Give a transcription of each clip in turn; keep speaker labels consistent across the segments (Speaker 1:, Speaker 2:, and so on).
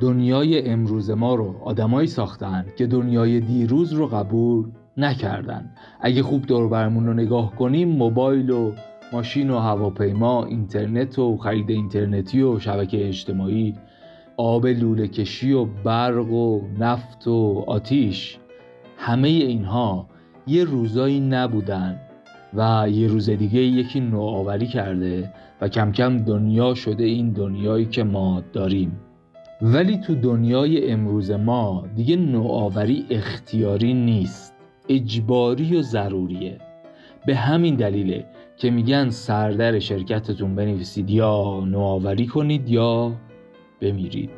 Speaker 1: دنیای امروز ما رو آدمایی ساختن که دنیای دیروز رو قبول نکردن. اگه خوب دور برمون رو نگاه کنیم موبایل و ماشین و هواپیما اینترنت و خرید اینترنتی و شبکه اجتماعی آب لوله کشی و برق و نفت و آتیش همه اینها یه روزایی نبودن و یه روز دیگه یکی نوآوری کرده و کم کم دنیا شده این دنیایی که ما داریم. ولی تو دنیای امروز ما دیگه نوآوری اختیاری نیست. اجباری و ضروریه. به همین دلیله که میگن سردر شرکتتون بنویسید یا نوآوری کنید یا بمیرید.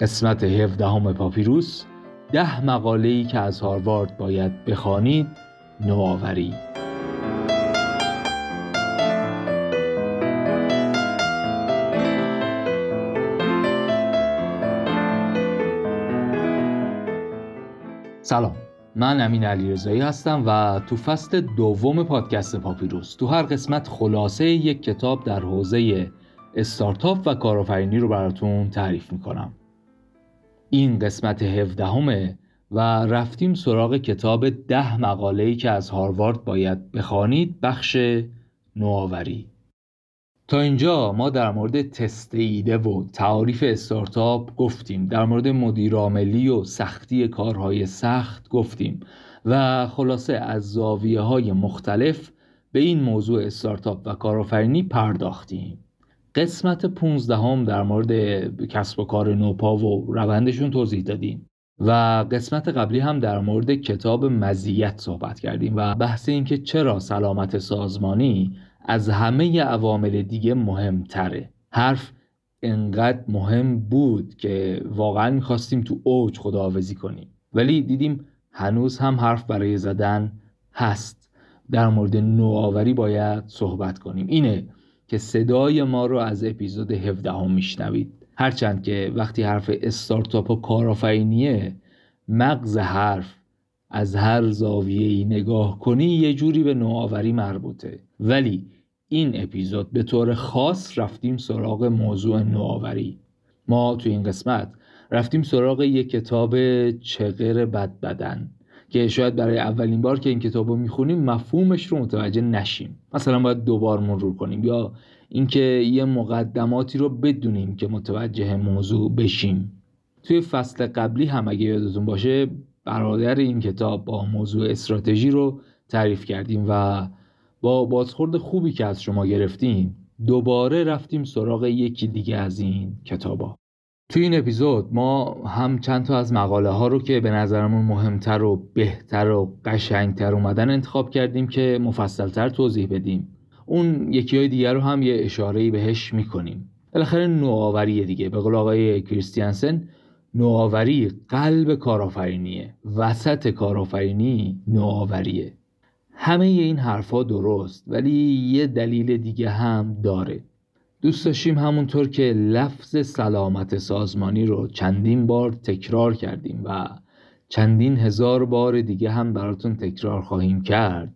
Speaker 1: قسمت 17 همه پاپیروس ده مقاله ای که از هاروارد باید بخوانید نوآوری. سلام. من امین علیرضایی هستم و تو فصل دوم پادکست پاپیروس. تو هر قسمت خلاصه یک کتاب در حوزه استارتاپ و کارآفرینی رو براتون تعریف می‌کنم. این قسمت هفدهمه و رفتیم سراغ کتاب ده مقاله‌ای که از هاروارد باید بخوانید بخش نوآوری. تا اینجا ما در مورد تست ایده و تعاریف استارتاپ گفتیم. در مورد مدیرعاملی و سختی کارهای سخت گفتیم. و خلاصه از زاویه های مختلف به این موضوع استارتاپ و کارآفرینی پرداختیم. قسمت 15 هم در مورد کسب و کار نوپا و روندشون توضیح دادیم. و قسمت قبلی هم در مورد کتاب مزیت صحبت کردیم و بحث اینکه چرا سلامت سازمانی از همه عوامل دیگه مهمتره. حرف انقدر مهم بود که واقعا می‌خواستیم تو اوج خداحافظی کنیم. ولی دیدیم هنوز هم حرف برای زدن هست. در مورد نوآوری باید صحبت کنیم. اینه که صدای ما رو از اپیزود 17 هم میشنوید. هرچند که وقتی حرف استارتاپ و کارآفرینیه مغز حرف از هر زاویه‌ای نگاه کنی یه جوری به نوآوری مربوطه. ولی این اپیزود به طور خاص رفتیم سراغ موضوع نوآوری. ما تو این قسمت رفتیم سراغ یک کتاب چغر بد بدن که شاید برای اولین بار که این کتاب رو می‌خونیم مفهومش رو متوجه نشیم. مثلا باید دوبار مرور کنیم یا اینکه یه مقدماتی رو بدونیم که متوجه موضوع بشیم. توی فصل قبلی هم اگه یادتون باشه برادر این کتاب با موضوع استراتژی رو تعریف کردیم و با بازخورد خوبی که از شما گرفتیم دوباره رفتیم سراغ یکی دیگه از این کتابا. توی این اپیزود ما هم چند تا از مقاله ها رو که به نظرمون مهمتر و بهتر و قشنگتر اومدن انتخاب کردیم که مفصلتر توضیح بدیم. اون یکی های دیگر رو هم یه اشاره بهش می‌کنیم. بالاخره نوآوری دیگه. به قول آقای کریستیانسن نوآوری قلب کارآفرینیه. وسط کارآفرینی نوآوریه. همه این حرفا درست ولی یه دلیل دیگه هم داره. دوست داشتیم همونطور که لفظ سلامت سازمانی رو چندین بار تکرار کردیم و چندین هزار بار دیگه هم براتون تکرار خواهیم کرد.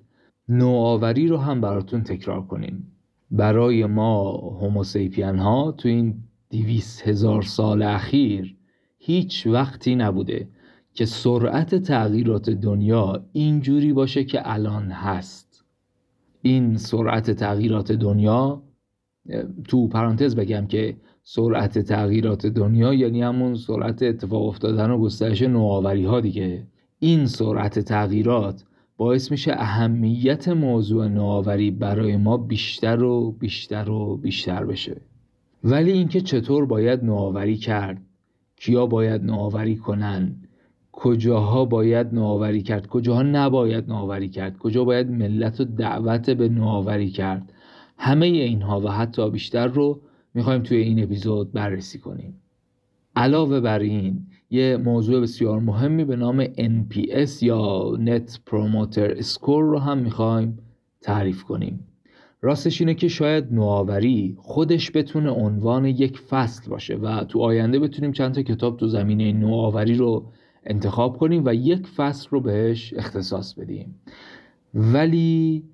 Speaker 1: نوآوری رو هم براتون تکرار کنیم. برای ما هوموسیپین ها تو این دیویس هزار سال اخیر هیچ وقتی نبوده که سرعت تغییرات دنیا اینجوری باشه که الان هست. این سرعت تغییرات دنیا تو پرانتز بگم که سرعت تغییرات دنیا یعنی همون سرعت اتفاق افتادن و گسترش نوآوری ها دیگه. این سرعت تغییرات باعث میشه اهمیت موضوع نوآوری برای ما بیشتر و بیشتر و بیشتر بشه. ولی اینکه چطور باید نوآوری کرد؟ کیا باید نوآوری کنن؟ کجاها باید نوآوری کرد؟ کجاها نباید نوآوری کرد؟ کجا باید ملت و دعوت به نوآوری کرد؟ همه اینها و حتی بیشتر رو می‌خوایم توی این اپیزود بررسی کنیم. علاوه بر این یه موضوع بسیار مهمی به نام NPS یا Net Promoter Score رو هم می‌خوایم تعریف کنیم. راستش اینه که شاید نوآوری خودش بتونه عنوان یک فصل باشه و تو آینده بتونیم چند تا کتاب تو زمینه نوآوری رو انتخاب کنیم و یک فصل رو بهش اختصاص بدیم. ولی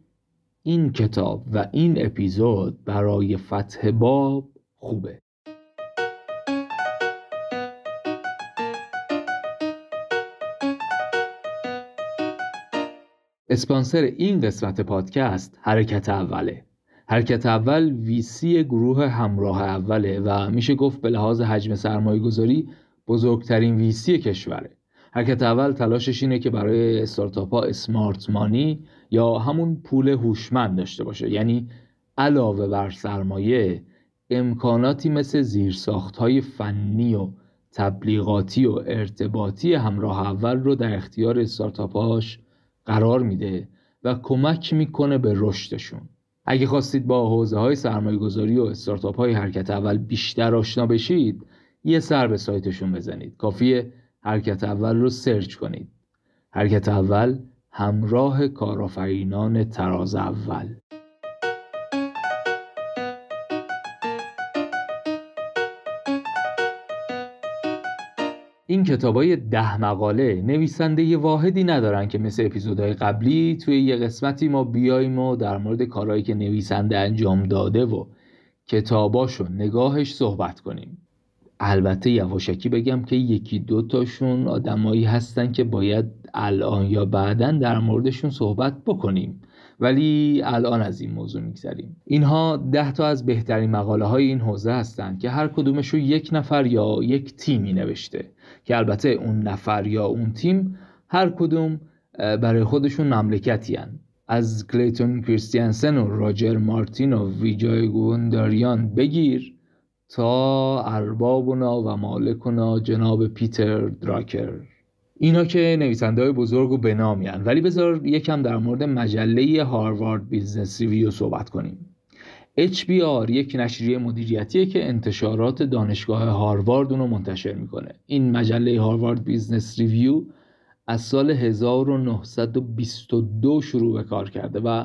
Speaker 1: این کتاب و این اپیزود برای فتح باب خوبه. اسپانسر این قسمت پادکست حرکت اوله. حرکت اول ویسی گروه همراه اوله و میشه گفت به لحاظ حجم سرمایه گذاری بزرگترین ویسی کشوره. حرکت اول تلاشش اینه که برای استارتاپ ها اسمارت مانی یا همون پول هوشمند داشته باشه. یعنی علاوه بر سرمایه امکاناتی مثل زیرساخت های فنی و تبلیغاتی و ارتباطی همراه اول رو در اختیار استارتاپاش قرار میده و کمک می‌کنه به رشدشون. اگه خواستید با حوزه های سرمایه گذاری و استارتاپ های حرکت اول بیشتر آشنا بشید یه سر به سایتشون بزنید. کافیه حرکت اول رو سرچ کنید. حرکت اول همراه کارآفرینان تراز اول. این کتابای ده مقاله نویسنده ی واحدی ندارن که مثل اپیزودهای قبلی توی یه قسمتی ما بیایم و در مورد کارهایی که نویسنده انجام داده و کتاباشو نگاهش صحبت کنیم. البته یواشکی بگم که یکی دو تاشون آدمایی هستن که باید الان یا بعدا در موردشون صحبت بکنیم. ولی الان از این موضوع میگذریم. اینها ده تا از بهترین مقاله های این حوزه هستند که هر کدومش رو یک نفر یا یک تیمی نوشته. که البته اون نفر یا اون تیم هر کدوم برای خودشون مملکتی هن. از کلیتون کریستیانسن و راجر مارتین و ویجای گوینداراجان بگیر. تا اربابونا و مالکونا جناب پیتر دراکر. اینا که نویسنده های بزرگ و بنامیان ولی بذار یکم در مورد مجله Harvard Business Review صحبت کنیم. HBR یک نشریه مدیریتیه که انتشارات دانشگاه هاروارد اونو منتشر می‌کنه. این مجله Harvard Business Review از سال 1922 شروع به کار کرده و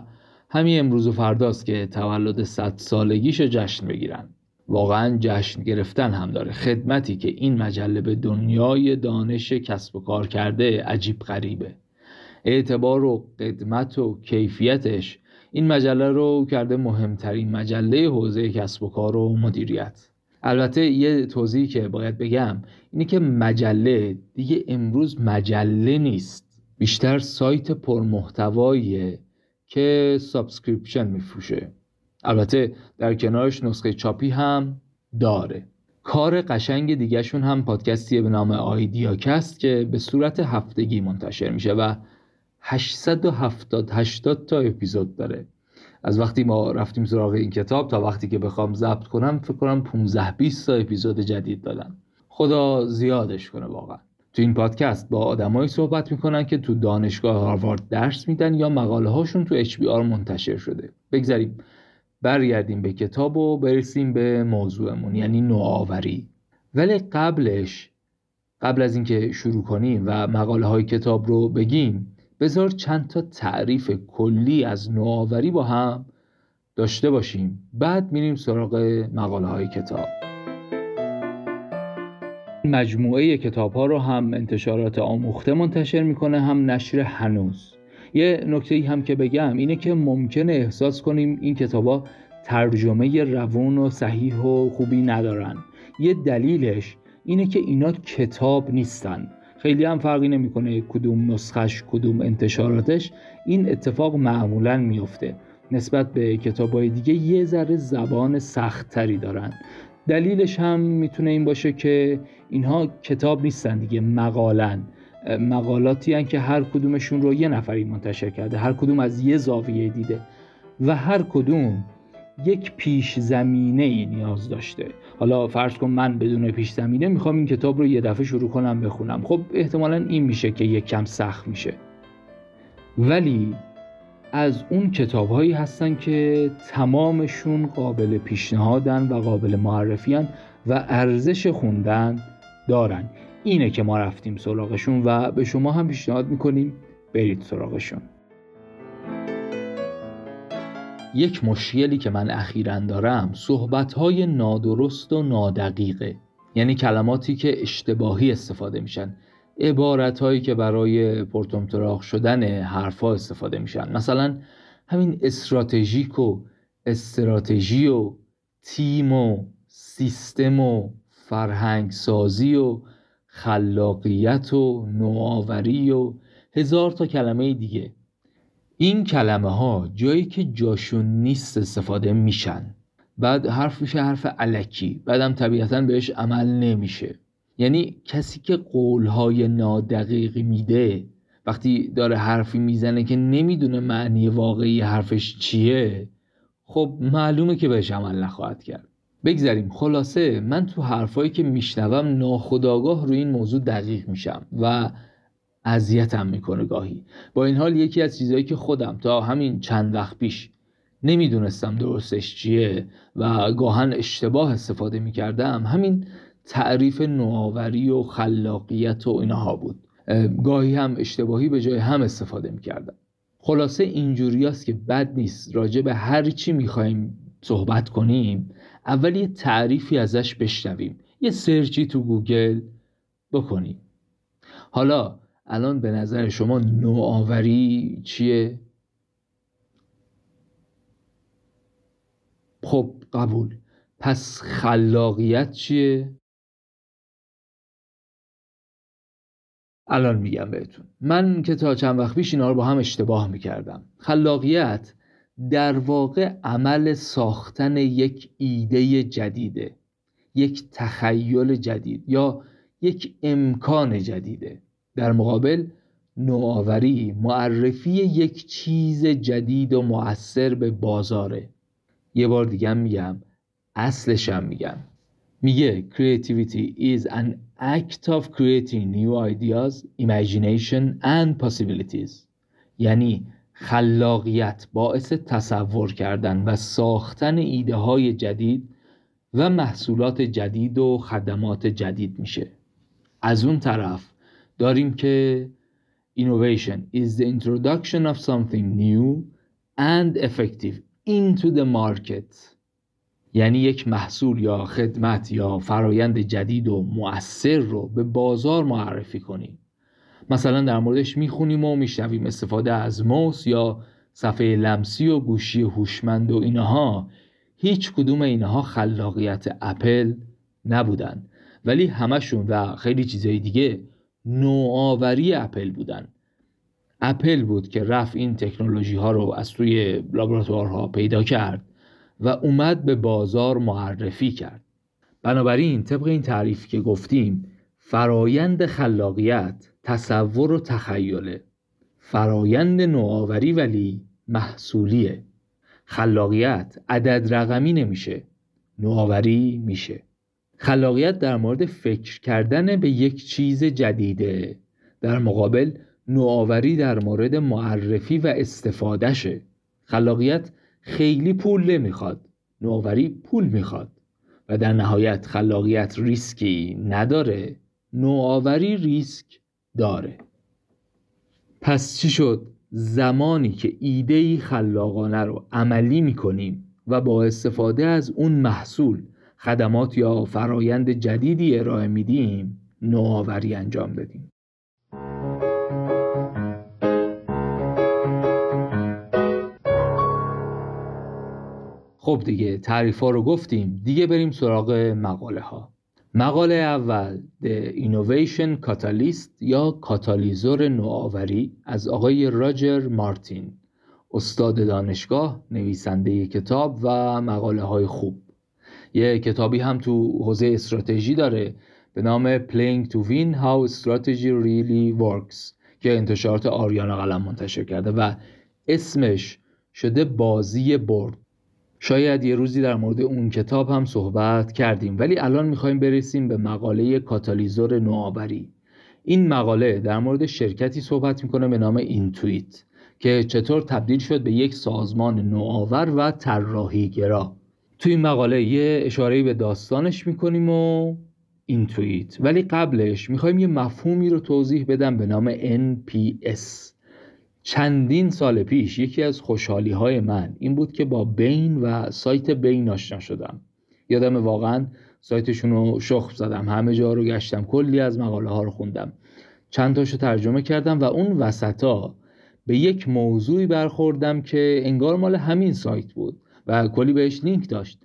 Speaker 1: همین امروز و فرداست که تولد 100 سالگیش جشن بگیرن. واقعا جشن گرفتن هم داره. خدمتی که این مجله به دنیای دانش کسب و کار کرده عجیب غریبه. اعتبار و قدمت و کیفیتش این مجله رو کرده مهمترین مجله حوزه کسب و کار و مدیریت. البته یه توضیحی که باید بگم اینه که مجله دیگه امروز مجله نیست. بیشتر سایت پرمحتواییه که subscription میفروشه. البته در کنارش نسخه چاپی هم داره. کار قشنگ دیگهشون هم پادکستیه به نام IdeaCast که به صورت هفتگی منتشر میشه و 870 80 تا اپیزود داره. از وقتی ما رفتیم سراغ این کتاب تا وقتی که بخوام ضبط کنم فکر کنم 15 20 تا اپیزود جدید دادن. خدا زیادش کنه واقعا. تو این پادکست با آدمایی صحبت می‌کنن که تو دانشگاه هاروارد درس میدن یا مقاله هاشون تو اچ منتشر شده. بگذاریم برگردیم به کتاب و برسیم به موضوعمون یعنی نوآوری. ولی قبلش قبل از اینکه شروع کنیم و مقاله های کتاب رو بگیم بذار چند تا تعریف کلی از نوآوری با هم داشته باشیم. بعد میریم سراغ مقاله های کتاب. مجموعه کتاب ها رو هم انتشارات آموخته منتشر می‌کنه هم نشر هنوز. یه نکته هم که بگم اینه که ممکنه احساس کنیم این کتابا ترجمه روون و صحیح و خوبی ندارن. یه دلیلش اینه که اینا کتاب نیستن. خیلی هم فرقی نمی‌کنه کدوم نسخش کدوم انتشاراتش. این اتفاق معمولا میفته نسبت به کتاب های دیگه یه ذره زبان سختتری دارن. دلیلش هم می‌تونه این باشه که اینها کتاب نیستن دیگه مقالن. مقالاتی هن که هر کدومشون رو یه نفری منتشر کرده هر کدوم از یه زاویه دیده و هر کدوم یک پیش زمینه ای نیاز داشته. حالا فرض کن من بدون پیش زمینه می‌خوام این کتاب رو یه دفعه شروع کنم بخونم. خب احتمالا این میشه که یک کم سخت میشه. ولی از اون کتاب هایی هستن که تمامشون قابل پیشنهادن و قابل معرفیان و ارزش خوندن دارن. اینه که ما رفتیم سراغشون و به شما هم پیشنهاد می‌کنیم برید سراغشون. یک مشکلی که من اخیرا دارم صحبتهای نادرست و نادقیقه. یعنی کلماتی که اشتباهی استفاده میشن. عبارت هایی که برای پرتمتراخ شدن حرفها استفاده میشن. مثلا همین استراتژیک و استراتژی و تیم و سیستم و فرهنگ سازی و خلاقیت و نوآوری و هزار تا کلمه دیگه. این کلمه ها جایی که جاشون نیست استفاده میشن. بعد حرف میشه حرف علکی. بعدم طبیعتا بهش عمل نمیشه. یعنی کسی که قولهای نادقیق میده وقتی داره حرفی می‌زنه که نمی‌دونه معنی واقعی حرفش چیه خب معلومه که بهش عمل نخواهد کرد. بگذاریم. خلاصه من تو حرفایی که میشنوم ناخداگاه روی این موضوع دقیق میشم و اذیتم می‌کنه گاهی. با این حال یکی از چیزهایی که خودم تا همین چند وقت پیش نمی‌دونستم درستش چیه و گاهن اشتباه استفاده می‌کردم همین تعریف نوآوری و خلاقیت و اینها بود. گاهی هم اشتباهی به جای هم استفاده می‌کردم. خلاصه اینجوری است که بد نیست. راجع به هر چی می‌خوایم صحبت کنیم اول یه تعریفی ازش بشنویم. یه سرچی تو گوگل بکنیم. حالا الان به نظر شما نوآوری چیه؟ خب قبول. پس خلاقیت چیه؟ الان میگم بهتون. من که تا چند وقت پیش اینا رو با هم اشتباه می‌کردم. خلاقیت در واقع عمل ساختن یک ایده جدیده یک تخیل جدید یا یک امکان جدیده. در مقابل نوآوری معرفی یک چیز جدید و مؤثر به بازاره. یه بار دیگه میگم اصلشم میگم. میگه creativity is an act of creating new ideas, imagination and possibilities. یعنی خلاقیت باعث تصور کردن و ساختن ایده های جدید و محصولات جدید و خدمات جدید میشه. از اون طرف داریم که innovation is the introduction of something new and effective into the market. یعنی یک محصول یا خدمت یا فرایند جدید و مؤثر رو به بازار معرفی کنیم مثلا در موردش می‌خونیم و میشنویم استفاده از موس یا صفحه لمسی و گوشی هوشمند و اینها. هیچ کدوم اینها خلاقیت اپل نبودن. ولی همشون و خیلی چیزهای دیگه نوآوری اپل بودن. اپل بود که رفت این تکنولوژی ها رو از توی لابراتوارها پیدا کرد و اومد به بازار معرفی کرد. بنابراین طبق این تعریف که گفتیم فرایند خلاقیت تصور و تخیله. فرایند نوآوری ولی محصولیه. خلاقیت عدد رقمی نمیشه نوآوری میشه. خلاقیت در مورد فکر کردن به یک چیز جدیده. در مقابل نوآوری در مورد معرفی و استفادهشه. خلاقیت خیلی پول نمی‌خواد نوآوری پول می‌خواد. و در نهایت خلاقیت ریسکی نداره نوآوری ریسک داره. پس چی شد؟ زمانی که ایده خلاقانه رو عملی می‌کنیم و با استفاده از اون محصول خدمات یا فرایند جدیدی ارائه میدیم نوآوری انجام بدیم خب دیگه تعریف ها رو گفتیم. دیگه بریم سراغ مقاله ها مقاله اول The Innovation Catalyst یا کاتالیزور نوآوری از آقای راجر مارتین. استاد دانشگاه نویسنده کتاب و مقاله های خوب. یه کتابی هم تو حوزه استراتژی داره به نام Playing to Win How Strategy Really Works که انتشارات آریانا قلم منتشر کرده و اسمش شده بازی برد. شاید یه روزی در مورد اون کتاب هم صحبت کردیم ولی الان می‌خوایم برسیم به مقاله کاتالیزور نوآوری. این مقاله در مورد شرکتی صحبت می‌کنه به نام Intuit که چطور تبدیل شد به یک سازمان نوآور و طراحیگرا تو این مقاله یه اشاره به داستانش می‌کنیم و Intuit. ولی قبلش می‌خوایم یه مفهومی رو توضیح بدم به نام NPS چندین سال پیش یکی از خوشحالی های من این بود که با بین و سایت بین آشنا شدم. یادم واقعا سایتشون رو شخم زدم همه جا رو گشتم کلی از مقاله ها رو خوندم. چند تاشو ترجمه کردم و اون وسطا به یک موضوعی برخوردم که انگار مال همین سایت بود و کلی بهش لینک داشت.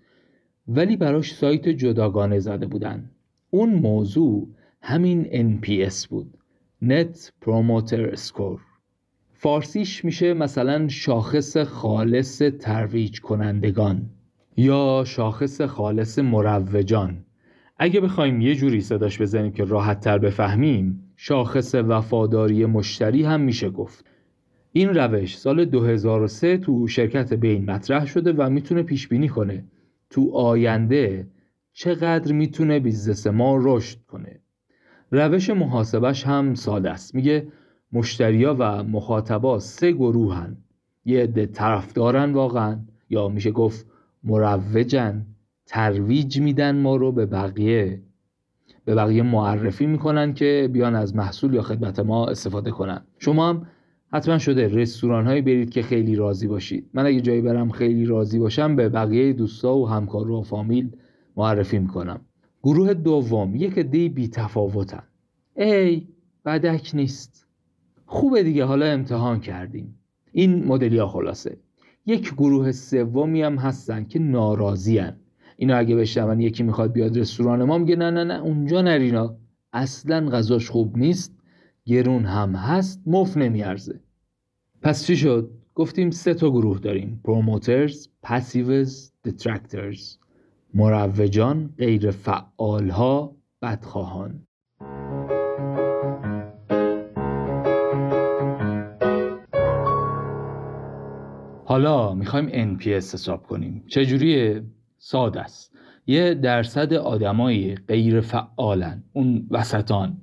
Speaker 1: ولی براش سایت جداگانه زده بودن. اون موضوع همین NPS بود. Net Promoter Score. فارسیش میشه مثلا شاخص خالص ترویج کنندگان یا شاخص خالص مروجان. اگه بخوایم یه جوری صداش بزنیم که راحت تر بفهمیم شاخص وفاداری مشتری هم میشه گفت. این روش سال 2003 تو شرکت بین مطرح شده و می‌تونه پیش بینی کنه تو آینده چقدر می‌تونه business ما رشد کنه. روش محاسبش هم ساده است. میگه مشتریا و مخاطبا سه گروهن. یه عده طرفدارن واقعا. یا میشه گفت مروجن. ترویج میدن ما رو به بقیه. به بقیه معرفی می‌کنن که بیان از محصول یا خدمت ما استفاده کنن. شما هم حتما شده رستوران هایی برید که خیلی راضی باشید. من اگه جایی برم خیلی راضی باشم به بقیه دوستا و همکارو و فامیل معرفی می‌کنم. گروه دوم یک دی بی تفاوتن ای بدک نیست. خوبه دیگه حالا امتحان کردیم. این مدلیا خلاصه. یک گروه سومی هم هستن که ناراضیان اینا اگه بشنون یکی می‌خواد بیاد رستوران ما میگه نه نه نه اونجا نرینا اصلا غذاش خوب نیست گرون هم هست مف نمیارزه. پس چی شد؟ گفتیم سه تا گروه داریم. پروموترز پسیوز دترکترز. مروجان غیر فعالها بدخواهان. حالا می‌خوایم NPS حساب کنیم. چجوریه؟ ساده است. یه درصد آدمایی غیر فعالن اون وسطان.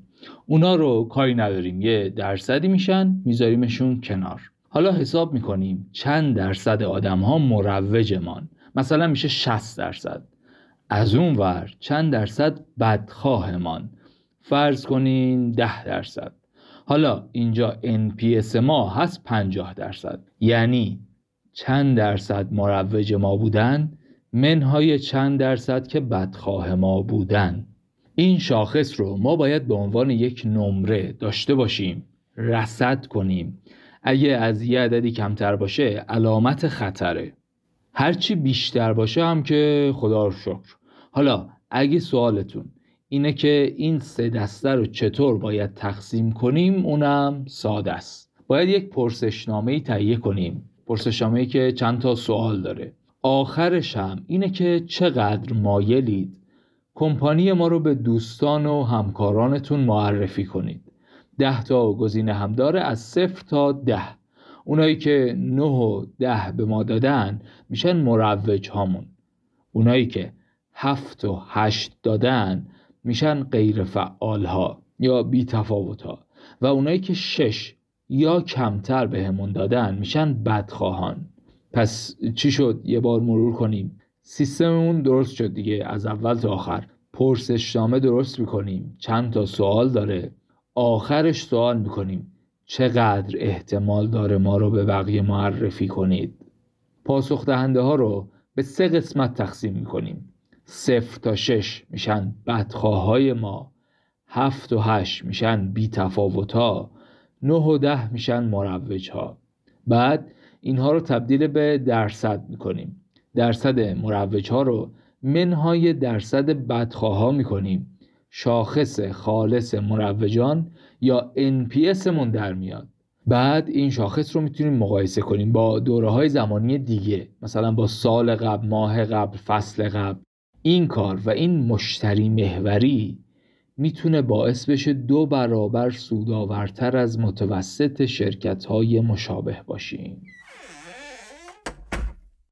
Speaker 1: اونا رو کاری نداریم. یه درصدی میشن میذاریمشون کنار. حالا حساب می‌کنیم چند درصد آدم ها مروجمان. مثلا میشه 60 درصد. از اون ور چند درصد بدخواهمان. فرض کنین 10 درصد. حالا اینجا NPS ما هست 50 درصد. یعنی چند درصد مروج ما بودن منهای چند درصد که بدخواه ما بودن. این شاخص رو ما باید به عنوان یک نمره داشته باشیم رصد کنیم. اگه از یه عددی کمتر باشه علامت خطره. هرچی بیشتر باشه هم که خدا رو شکر. حالا اگه سوالتون اینه که این سه دسته رو چطور باید تقسیم کنیم اونم ساده است. باید یک پرسشنامه ای تهیه کنیم. پرسشنامه ای که چند تا سوال داره. آخرش هم اینه که چقدر مایلید کمپانی ما رو به دوستان و همکارانتون معرفی کنید. ده تا گزینه هم داره از صفر تا ده. اونایی که نه و ده به ما دادن میشن مروج هامون. اونایی که هفت و هشت دادن میشن غیر فعال ها یا بی تفاوت ها و اونایی که شش یا کمتر به همون دادن میشن بدخواهان. پس چی شد؟ یه بار مرور کنیم. سیستممون درست شد دیگه از اول تا آخر. پرسشنامه درست می‌کنیم. چند تا سوال داره. آخرش سوال می‌کنیم. چقدر احتمال داره ما رو به بقیه معرفی کنید؟ پاسخ دهنده ها رو به سه قسمت تقسیم می‌کنیم. صفر تا شش میشن بدخواه ما. هفت و هشت میشن بی تفاوت ها نه و ده میشن مروج ها بعد اینها رو تبدیل به درصد می‌کنیم. درصد مروج ها رو منهای درصد بدخواه می‌کنیم. شاخص خالص مروجان یا NPS من در میاد. بعد این شاخص رو می‌تونیم مقایسه کنیم با دوره های زمانی دیگه مثلا با سال قبل ماه قبل فصل قبل. این کار و این مشتری محوری می‌تونه باعث بشه دو برابر سودآورتر از متوسط شرکت های مشابه باشیم.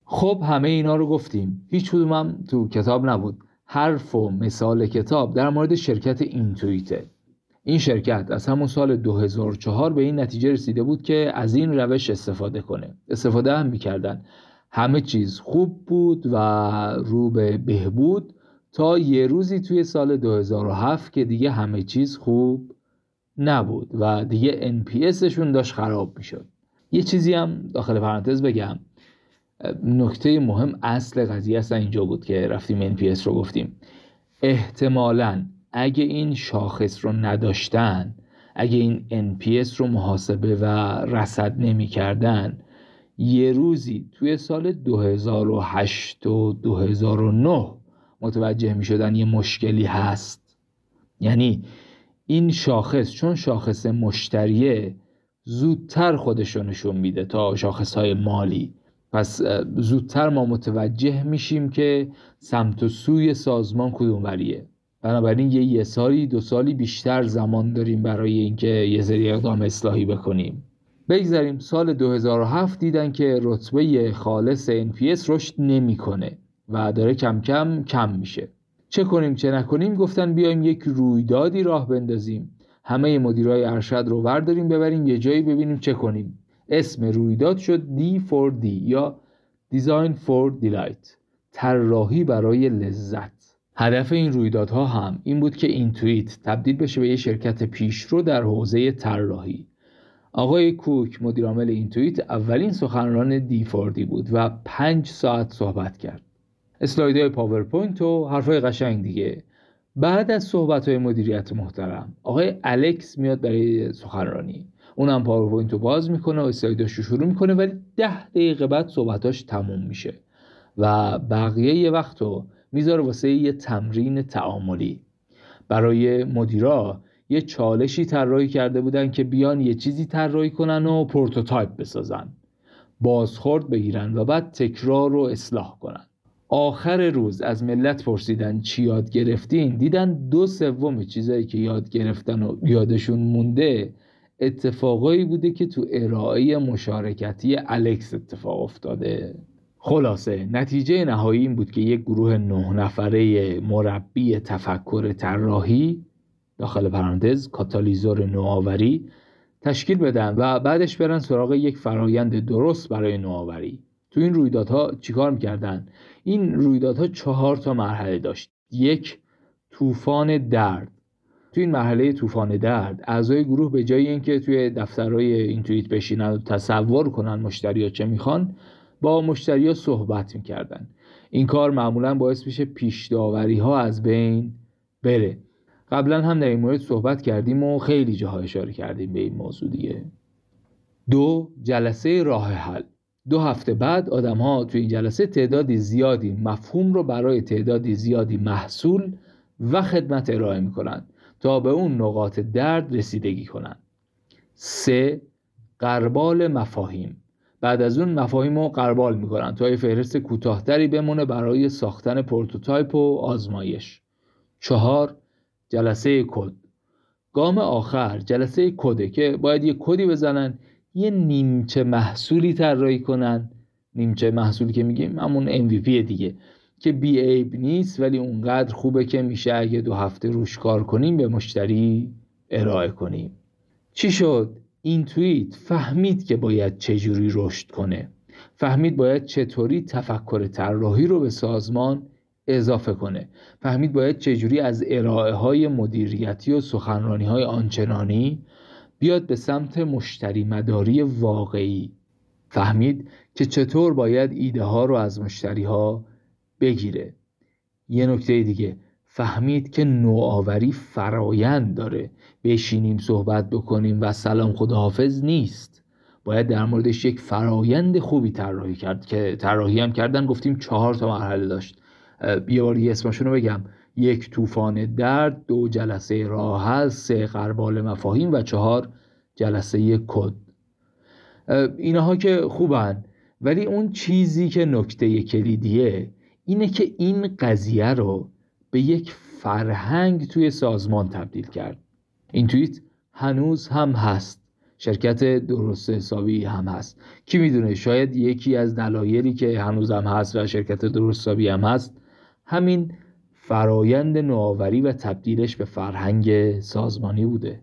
Speaker 1: خب همه اینا رو گفتیم. هیچ کدومم تو کتاب نبود. حرف و مثال کتاب در مورد شرکت اینتویته. این شرکت از همون سال 2004 به این نتیجه رسیده بود که از این روش استفاده کنه. استفاده هم می‌کردن. همه چیز خوب بود و رو به بهبود. تا یه روزی توی سال 2007 که دیگه همه چیز خوب نبود و دیگه NPSشون داشت خراب می‌شد. یه چیزی هم داخل پرانتز بگم. نکته مهم اصل قضیه اصلا اینجا بود که رفتیم NPS رو گفتیم. احتمالا اگه این شاخص رو نداشتن اگه این NPS رو محاسبه و رصد نمی کردن یه روزی توی سال 2008 و 2009 متوجه می شدن یه مشکلی هست. یعنی این شاخص چون شاخص مشتریه زودتر خودش رو نشون میده تا شاخص های مالی. پس زودتر ما متوجه میشیم که سمت و سوی سازمان کدوم وریه بنابراین یه یه سالی دو سالی بیشتر زمان داریم برای اینکه یه سری اقدام اصلاحی بکنیم. بگذاریم سال 2007 دیدن که رتبه خالص NPS رشد نمی‌کنه. و داره کم کم کم میشه. چه کنیم چه نکنیم؟ گفتن بیایم یک رویدادی راه بندازیم. همه مدیرای ارشد رو ورداریم ببریم یه جایی ببینیم چه کنیم. اسم رویداد شد D4D یا Design for Delight. طراحی برای لذت. هدف این رویدادها هم این بود که Intuit تبدیل بشه به یه شرکت پیشرو در حوزه طراحی. آقای کوک مدیرعامل Intuit اولین سخنران D4D بود و پنج ساعت صحبت کرد. اسلایدهای پاورپوینت و حرفای قشنگ دیگه. بعد از صحبت های مدیریت محترم آقای الکس میاد برای سخنرانی. اونم پاورپوینت رو باز می‌کنه و اسلایداش رو شروع می‌کنه ولی ده دقیقه بعد صحبتاش تموم میشه و بقیه یه وقت رو می‌ذاره واسه یه تمرین تعاملی. برای مدیرا یه چالشی طراحی کرده بودن که بیان یه چیزی طراحی کنن و prototype بسازن. بازخورد بگیرن و بعد تکرار رو اصلاح کنن. آخر روز از ملت پرسیدن چی یاد گرفتین دیدن دو سوم چیزایی که یاد گرفتن و یادشون مونده اتفاقایی بوده که تو ارائه مشارکتی الکس اتفاق افتاده. خلاصه نتیجه نهایی این بود که یک گروه نه نفره مربی تفکر طراحی داخل پرانتز کاتالیزور نوآوری تشکیل بدن و بعدش برن سراغ یک فرایند درست برای نوآوری. تو این رویدادها چیکار می‌کردن؟ این رویدادها چهار تا مرحله داشت. یک طوفان درد. تو این مرحله طوفان درد اعضای گروه به جای اینکه توی دفترهای اینتویت بشینن و تصور کنن مشتری ها چه می‌خوان با مشتری ها صحبت می‌کردن. این کار معمولا باعث میشه پیش داوری ها از بین بره. قبلا هم در این مورد صحبت کردیم و خیلی جاها اشاره کردیم به این موضوع دیگه. دو جلسه راه حل. دو هفته بعد آدم ها توی این جلسه تعدادی زیادی مفهوم رو برای تعدادی زیادی محصول و خدمت ارائه می‌کنن تا به اون نقاط درد رسیدگی کنن سه غربال مفاهیم. بعد از اون مفاهیم رو غربال می‌کنن تا یه فهرست کوتاهتری بمونه برای ساختن prototype و آزمایش. چهار جلسه کد. گام آخر جلسه کده که باید یه کدی بزنن یه نیمچه محصولی طراحی کنن. نیمچه محصولی که میگیم همون MVP دیگه که بی عیب نیست ولی اونقدر خوبه که میشه اگه دو هفته روش کار کنیم به مشتری ارائه کنیم. چی شد؟ این توییت فهمید که باید چجوری رشد کنه. فهمید باید چطوری تفکر طراحی رو به سازمان اضافه کنه. فهمید باید چجوری از ارائه های مدیریتی و سخنرانی های آنچنانی بیاد به سمت مشتری مداری واقعی. فهمید که چطور باید ایده ها رو از مشتری ها بگیره. یه نکته دیگه فهمید که نوآوری فرایند داره. بشینیم صحبت بکنیم و سلام خداحافظ نیست. باید در موردش یک فرایند خوبی طراحی کرد که طراحی هم کردن گفتیم چهار تا مرحله داشت. یه بار اسمشون رو بگم. یک طوفان درد دو جلسه راه سه قربال مفاهیم و چهار جلسه کد. اینها که خوبن. ولی اون چیزی که نکته کلیدیه اینه که این قضیه رو به یک فرهنگ توی سازمان تبدیل کرد. این توییت هنوز هم هست. شرکت درست حسابی هم هست. کی می‌دونه شاید یکی از دلایلی که هنوز هم هست و شرکت درست حسابی هم هست همین فرایند نوآوری و تبدیلش به فرهنگ سازمانی بوده.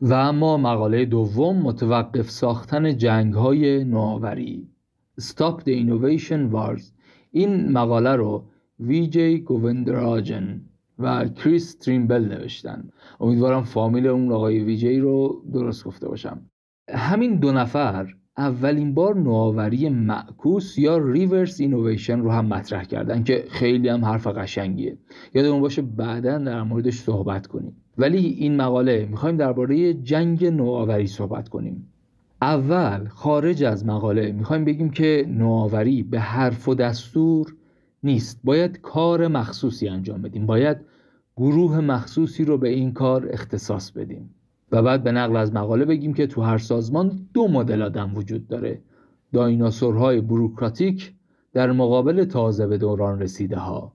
Speaker 1: و اما مقاله دوم متوقف ساختن جنگ های نوآوری. Stop the Innovation Wars. این مقاله رو وی جی گووندراجن و کریس تریمبل نوشتن. امیدوارم فامیل اون آقای ویجی رو درست گفته باشم. همین دو نفر اولین بار نوآوری معکوس یا reverse innovation رو هم مطرح کردن که خیلی هم حرف قشنگیه. یادمون باشه بعدا در موردش صحبت کنیم. ولی این مقاله می‌خوایم درباره جنگ نوآوری صحبت کنیم. اول خارج از مقاله می‌خوایم بگیم که نوآوری به حرف و دستور نیست. باید کار مخصوصی انجام بدیم. باید گروه مخصوصی رو به این کار اختصاص بدیم. و بعد به نقل از مقاله بگیم که تو هر سازمان دو مدل آدم وجود داره. دایناسورهای بروکراتیک در مقابل تازه به دوران رسیده ها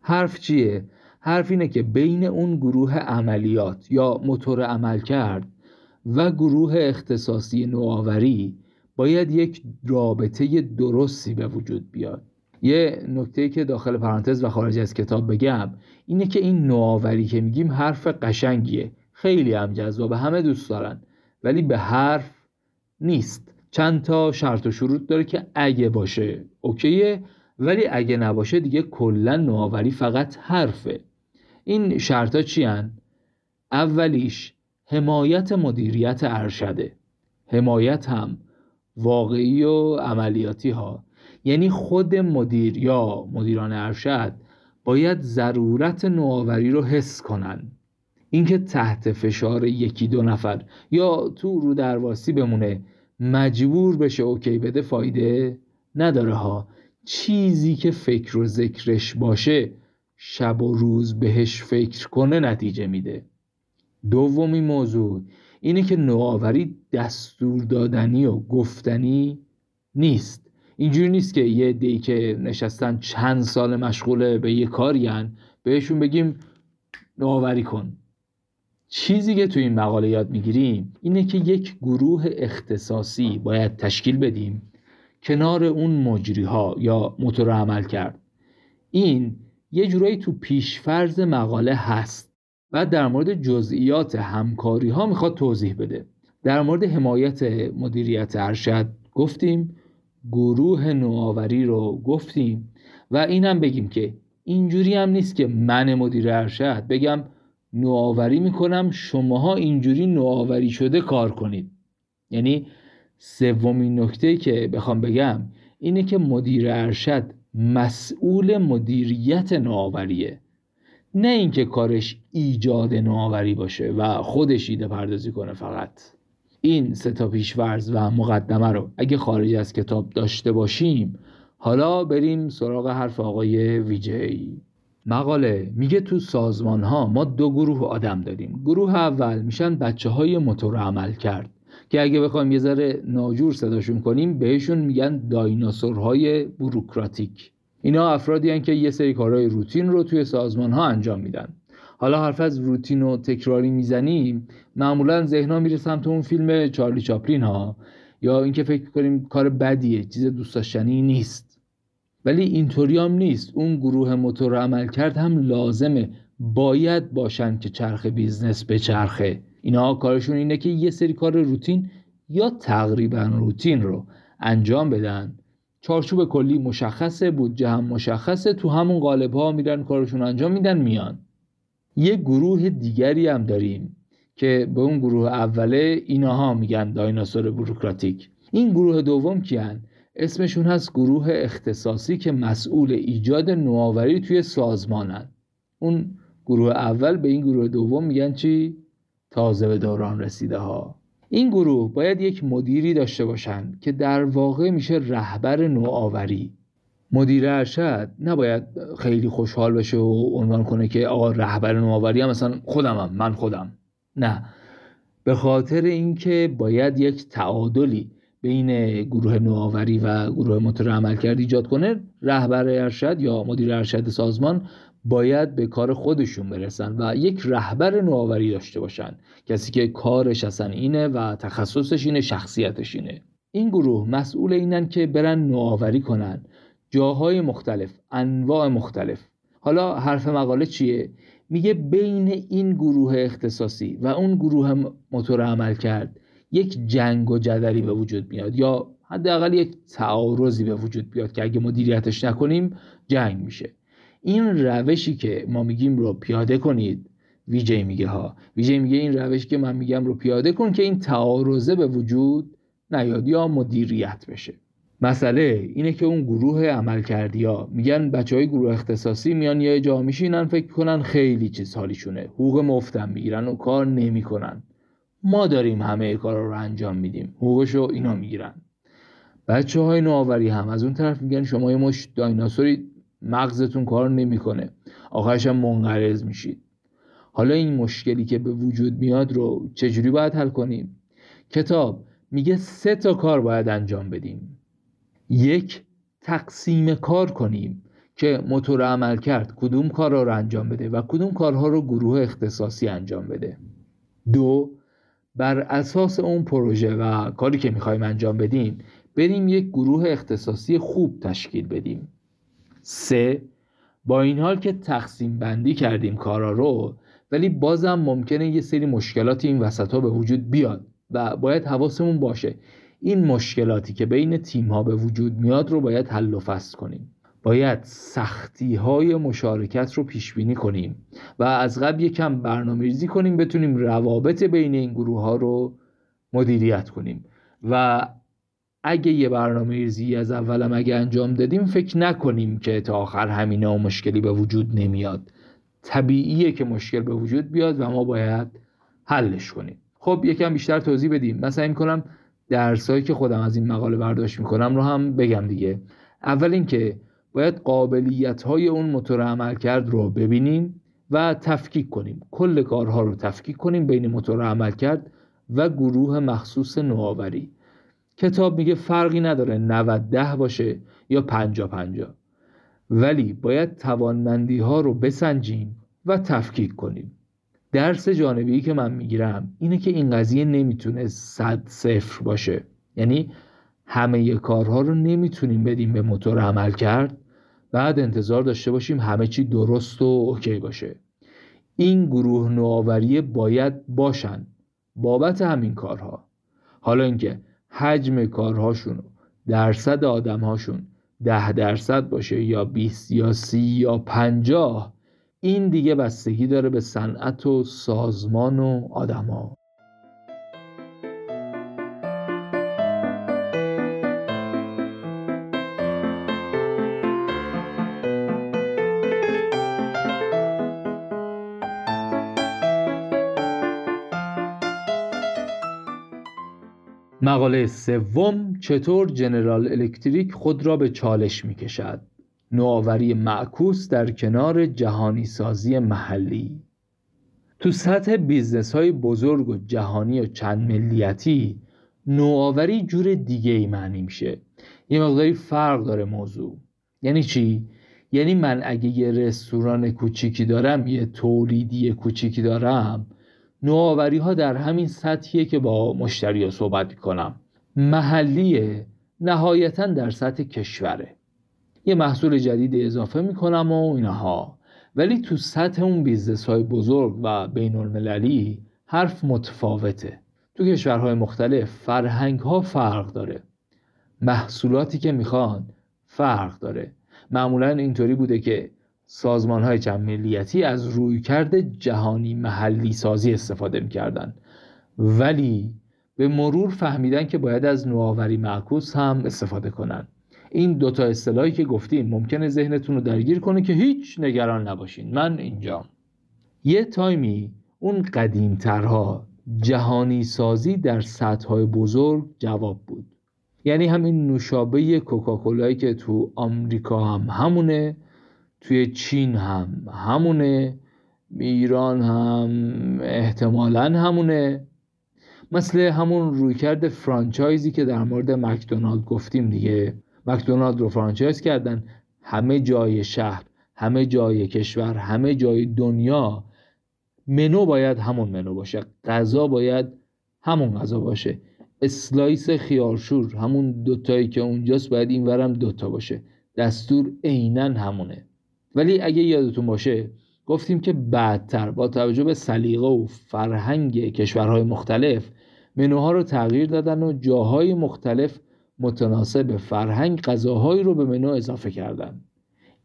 Speaker 1: حرف چیه؟ حرف اینه که بین اون گروه عملیات یا موتور عمل کرد و گروه اختصاصی نوآوری باید یک رابطه درستی به وجود بیاد. یه نکته که داخل پرانتز و خارج از کتاب بگم اینه که این نوآوری که میگیم حرف قشنگیه. خیلی هم جذابه همه دوست دارن ولی به حرف نیست. چند تا شرط و شروط داره که اگه باشه اوکیه ولی اگه نباشه دیگه کلا نوآوری فقط حرفه. این شرط ها چی هن؟ اولیش حمایت مدیریت ارشده. حمایت هم واقعی و عملیاتی ها. یعنی خود مدیر یا مدیران ارشد باید ضرورت نوآوری رو حس کنن. اینکه تحت فشار یکی دو نفر یا تو رو درواسی بمونه مجبور بشه اوکی بده فایده نداره ها. چیزی که فکر و ذکرش باشه شب و روز بهش فکر کنه نتیجه میده. دومی موضوع اینه که نوآوری دستور دادنی و گفتنی نیست. اینجوری نیست که یه دی که نشستن چند سال مشغوله به یه کارین بهشون بگیم نوآوری کن. چیزی که تو این مقاله یاد می‌گیریم اینه که یک گروه اختصاصی باید تشکیل بدیم کنار اون مجری ها یا موتور عمل کرد. این یه جورایی تو پیشفرز مقاله هست و در مورد جزئیات همکاری ها می‌خواد توضیح بده. در مورد حمایت مدیریت ارشد گفتیم گروه نوآوری رو گفتیم و این هم بگیم که اینجوری هم نیست که من مدیر ارشد بگم نوآوری می‌کنم شماها اینجوری نوآوری شده کار کنید. یعنی سومین نکته که بخوام بگم اینه که مدیر ارشد مسئول مدیریت نوآوریه. نه اینکه کارش ایجاد نوآوری باشه و خودش ایده پردازی کنه فقط. این سه تا پیشورز و مقدمه رو اگه خارج از کتاب داشته باشیم حالا بریم سراغ حرف آقای ویجی. مقاله میگه تو سازمان ها ما دو گروه آدم داریم. گروه اول میشن بچه های موتور عمل کرد که اگه بخوایم یه ذره ناجور صداشون کنیم بهشون میگن دایناسورهای بروکراتیک. اینا افرادی هستن که یه سری کارهای روتین رو توی سازمان ها انجام میدن. حالا حرف از روتین و تکراری می‌زنیم معمولا ذهنا میره سمت اون فیلم چارلی چاپلین ها. یا اینکه فکر کنیم کار بدیه چیز دوست داشتنی نیست. ولی اینطوری هم نیست. اون گروه موتور عملکرد هم لازمه. باید باشن که چرخ business بچرخه اینا کارشون اینه که یه سری کار روتین یا تقریبا روتین رو انجام بدن. چارچوب کلی مشخصه بودجه هم مشخصه تو همون قالب ها میرن کارشون انجام میدن میان. یه گروه دیگری هم داریم که به اون گروه اوله ایناها میگن دایناسور بروکراتیک. این گروه دوم کیان؟ اسمشون هست گروه اختصاصی که مسئول ایجاد نوآوری توی سازمانن. اون گروه اول به این گروه دوم میگن چی؟ تازه به دوران رسیده ها این گروه باید یک مدیری داشته باشند که در واقع میشه رهبر نوآوری. مدیر ارشد نباید خیلی خوشحال بشه و عنوان کنه که آقا رهبر نوآوری هم مثلا خودمم من خودم. نه. به خاطر اینکه باید یک تعادلی بین گروه نوآوری و گروه موتور عمل کرد ایجاد کنه رهبر ارشد یا مدیر ارشد سازمان باید به کار خودشون برسن و یک رهبر نوآوری داشته باشن. کسی که کارش اصلا اینه و تخصصش اینه شخصیتش اینه. این گروه مسئول اینن که برن نوآوری کنن. جاهای مختلف انواع مختلف. حالا حرف مقاله چیه؟ میگه بین این گروه اختصاصی و اون گروه موتور عمل کرد یک جنگ و جدلی به وجود میاد یا حداقل یک تعارضی به وجود بیاد که اگه مدیریتش نکنیم جنگ میشه. این روشی که ما میگیم رو پیاده کنید ویجی میگه ها. ویجی میگه این روشی که من میگم رو پیاده کن که این تعارضه به وجود نیاد یا مدیریت بشه. مسئله اینه که اون گروه عمل کردی ها میگن بچه های گروه اختصاصی میان یه جا میشینن فکر کنن خیلی چیز حالیشونه. حقوق مفتم می‌گیرن و کار نمی‌کنن. ما داریم همه کارا رو انجام میدیم. حقوقشو اینا می‌گیرن. بچه های نوآوری هم از اون طرف میگن شما یه مش دایناسوری مغزتون کار نمی‌کنه. آخرش هم منقرض میشید. حالا این مشکلی که به وجود میاد رو چجوری باید حل کنیم؟ کتاب میگه سه تا کار باید انجام بدیم. یک تقسیم کار کنیم که موتور عمل کرد کدوم کارها رو انجام بده و کدوم کارها رو گروه اختصاصی انجام بده. دو بر اساس اون پروژه و کاری که می‌خوایم انجام بدیم بریم یک گروه اختصاصی خوب تشکیل بدیم. سه با این حال که تقسیم بندی کردیم کارا رو ولی بازم ممکنه یه سری مشکلات این وسط ها به وجود بیاد و باید حواسمون باشه این مشکلاتی که بین تیم ها به وجود میاد رو باید حل و فصل کنیم. باید سختی های مشارکت رو پیش بینی کنیم و از قبل یکم برنامه ریزی کنیم بتونیم روابط بین این گروه ها رو مدیریت کنیم. و اگه یه برنامه ریزی از اولم اگه انجام دادیم فکر نکنیم که تا آخر همینا و مشکلی به وجود نمیاد. طبیعیه که مشکل به وجود بیاد و ما باید حلش کنیم. خب یکم بیشتر توضیح بدیم. مثلا این کنم درسایی که خودم از این مقاله برداشت می‌کنم رو هم بگم دیگه. اول اینکه باید قابلیت های اون موتور عمل کرد رو ببینیم و تفکیک کنیم. کل کارها رو تفکیک کنیم بین موتور عمل کرد و گروه مخصوص نوآوری. کتاب میگه فرقی نداره 90 ده باشه یا 50 50 ولی باید توانمندی ها رو بسنجیم و تفکیک کنیم. درس جانبی که من می‌گیرم اینه که این قضیه نمی‌تونه صد صفر باشه. یعنی همه کارها رو نمی‌تونیم بدیم به موتور عمل کرد. بعد انتظار داشته باشیم همه چی درست و اوکی باشه. این گروه نوآوری باید باشن بابت همین کارها. حالا اینکه حجم کارهاشون درصد آدمهاشون ده درصد باشه یا 20 یا سی یا پنجاه این دیگه بستگی داره به صنعت و سازمان و آدما. مقاله سوم چطور جنرال الکتریک خود را به چالش می کشد نوآوری معکوس در کنار جهانی سازی محلی. تو سطح business های بزرگ و جهانی و چند ملیتی نوآوری جور دیگه ای معنی میشه. یه مقداری فرق داره موضوع. یعنی چی؟ یعنی من اگه یه رستوران کوچیکی دارم یه تولیدی کوچیکی دارم نوآوری ها در همین سطحیه که با مشتری ها صحبت کنم محلیه نهایتا در سطح کشوره. یه محصول جدید اضافه می‌کنم و اینها. ولی تو سطح اون business های بزرگ و بین المللی حرف متفاوته. تو کشورهای مختلف فرهنگ ها فرق داره. محصولاتی که می‌خوان فرق داره. معمولا اینطوری بوده که سازمان های چند ملیتی از رویکرد جهانی محلی سازی استفاده می‌کردن. ولی به مرور فهمیدن که باید از نوآوری معکوس هم استفاده کنن. این دوتا اصطلاحی که گفتیم ممکنه ذهنتون رو درگیر کنه که هیچ نگران نباشین. من اینجام یه تایمی اون قدیمترها جهانی سازی در های بزرگ جواب بود. یعنی همین نوشابه کوکاکولایی که تو آمریکا هم همونه توی چین هم همونه ایران هم احتمالا همونه. مثل همون رویکرد franchise ی که در مورد مکدونالد گفتیم دیگه. مکدونالد رو franchise کردن. همه جای شهر همه جای کشور همه جای دنیا منو باید همون منو باشه. غذا باید همون غذا باشه. slice خیارشور همون دوتایی که اونجاست باید این ورم دوتا باشه. دستور عینا همونه. ولی اگه یادتون باشه گفتیم که بعدتر با توجه به سلیقه و فرهنگ کشورهای مختلف منوها رو تغییر دادن و جاهای مختلف متناسب فرهنگ غذاهایی رو به منو اضافه کردن.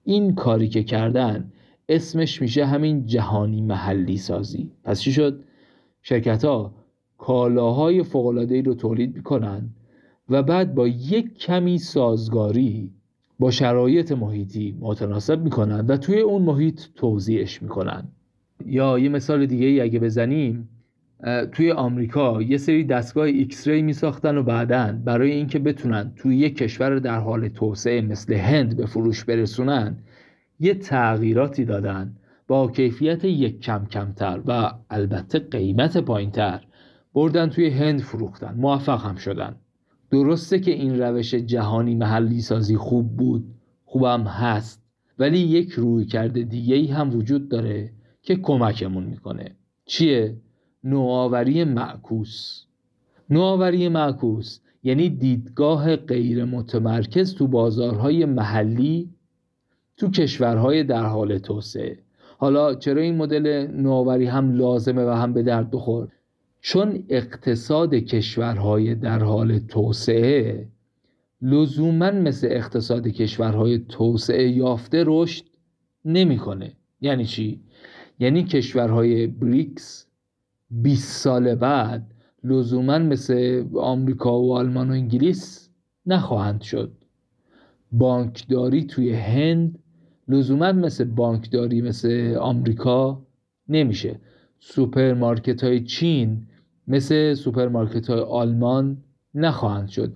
Speaker 1: این کاری که کردن اسمش میشه همین جهانی محلی سازی. پس چی شد؟ شرکت ها کالاهای فوق‌العاده‌ای رو تولید می‌کنن و بعد با یک کمی سازگاری با شرایط محیطی متناسب می‌کنن و توی اون محیط توزیعش می‌کنن. یا یه مثال دیگه ای اگه بزنیم توی آمریکا یه سری دستگاه X-ray می ساختن و بعدا برای اینکه بتونن توی یک کشور در حال توسعه مثل هند به فروش برسونن یه تغییراتی دادن با کیفیت یک کم کمتر و البته قیمت پایینتر بردن توی هند فروختن موفق هم شدن درسته که این روش جهانی محلی سازی خوب بود خوبم هست ولی یک روی کرده دیگه ای هم وجود داره که کمکمون می‌کنه چیه؟ نوآوری معکوس. نوآوری معکوس یعنی دیدگاه غیر متمرکز تو بازارهای محلی تو کشورهای در حال توسعه. حالا چرا این مدل نوآوری هم لازمه و هم به درد بخور؟ چون اقتصاد کشورهای در حال توسعه لزوما مثل اقتصاد کشورهای توسعه یافته رشد نمی‌کنه. یعنی چی؟ یعنی کشورهای بریکس 20 سال بعد لزوما مثل آمریکا و آلمان و انگلیس نخواهند شد. بانکداری توی هند لزوما مثل بانکداری مثل آمریکا نمیشه. سوپرمارکت های چین مثل سوپرمارکت های آلمان نخواهند شد.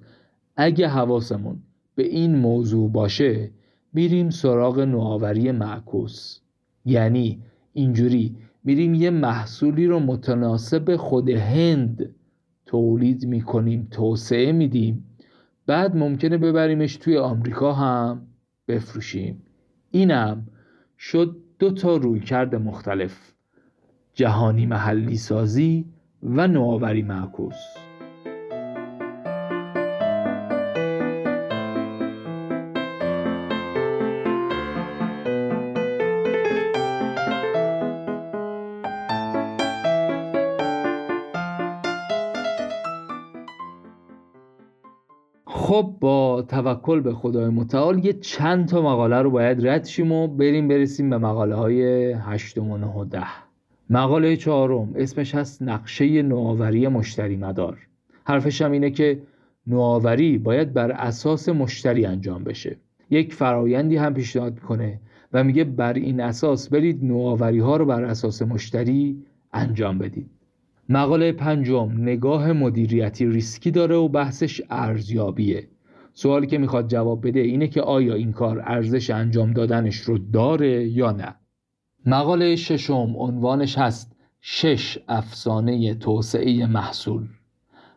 Speaker 1: اگه حواسمون به این موضوع باشه میریم سراغ نوآوری معکوس. یعنی اینجوری میریم یه محصولی رو متناسب خود هند تولید می‌کنیم توسعه میدیم. بعد ممکنه ببریمش توی آمریکا هم بفروشیم. اینم شد دو تا رویکرد مختلف جهانی محلی سازی و نوآوری معکوس. خب با توکل به خدای متعال یه چند تا مقاله رو باید رد شیم و بریم برسیم به مقاله های هشتم و نه و ده. مقاله چهارم اسمش هست نقشه نوآوری مشتری مدار. حرفش هم اینه که نوآوری باید بر اساس مشتری انجام بشه. یک فرایندی هم پیشنهاد می‌کنه و میگه بر این اساس برید نوآوری ها رو بر اساس مشتری انجام بدید. مقاله پنجم نگاه مدیریتی ریسکی داره و بحثش ارزیابیه. سوالی که می‌خواد جواب بده اینه که آیا این کار ارزش انجام دادنش رو داره یا نه. مقاله ششم عنوانش هست شش افسانه توسعه محصول.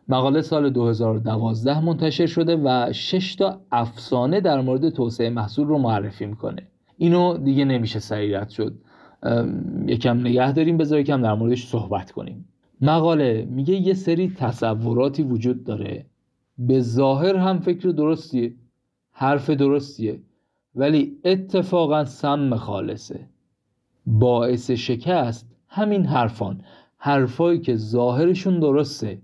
Speaker 1: مقاله سال 2012 منتشر شده و شش تا افسانه در مورد توسعه محصول رو معرفی می‌کنه. اینو دیگه نمیشه سریعت شد. یکم نگه داریم بذار یکم در موردش صحبت کنیم. مقاله میگه یه سری تصوراتی وجود داره. به ظاهر هم فکر درستیه حرف درستیه ولی اتفاقا سم خالصه. باعث شکست همین حرفان حرفایی که ظاهرشون درسته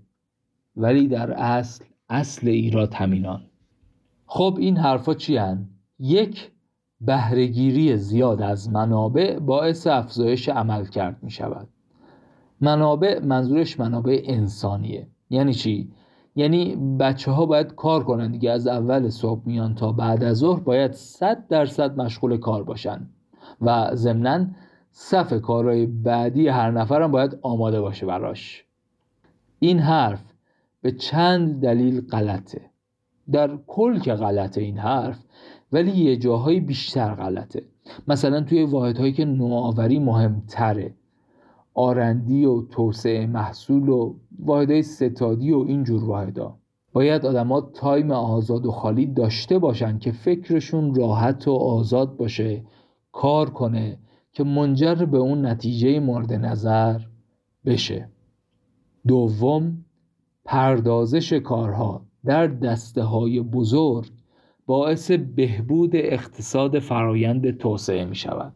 Speaker 1: ولی در اصل اصل ایراد همینان. خب این حرفا چی هن؟ یک بهرهگیری زیاد از منابع باعث افزایش عمل کرد می شود منابع منظورش منابع انسانیه. یعنی چی؟ یعنی بچه ها باید کار کنن دیگه. از اول صبح میان تا بعد از ظهر باید صد درصد مشغول کار باشن. و ضمنا صف کارهای بعدی هر نفرم باید آماده باشه براش. این حرف به چند دلیل غلطه. در کل که غلطه این حرف ولی یه جاهای بیشتر غلطه. مثلا توی واحدهایی که نوآوری مهمتره. آرندی و توسعه محصول و واحدهای ستادی و اینجور واحدا باید آدما تایم آزاد و خالی داشته باشن که فکرشون راحت و آزاد باشه کار کنه که منجر به اون نتیجه مورد نظر بشه. دوم پردازش کارها در دسته های بزرگ باعث بهبود اقتصاد فرایند توسعه می شود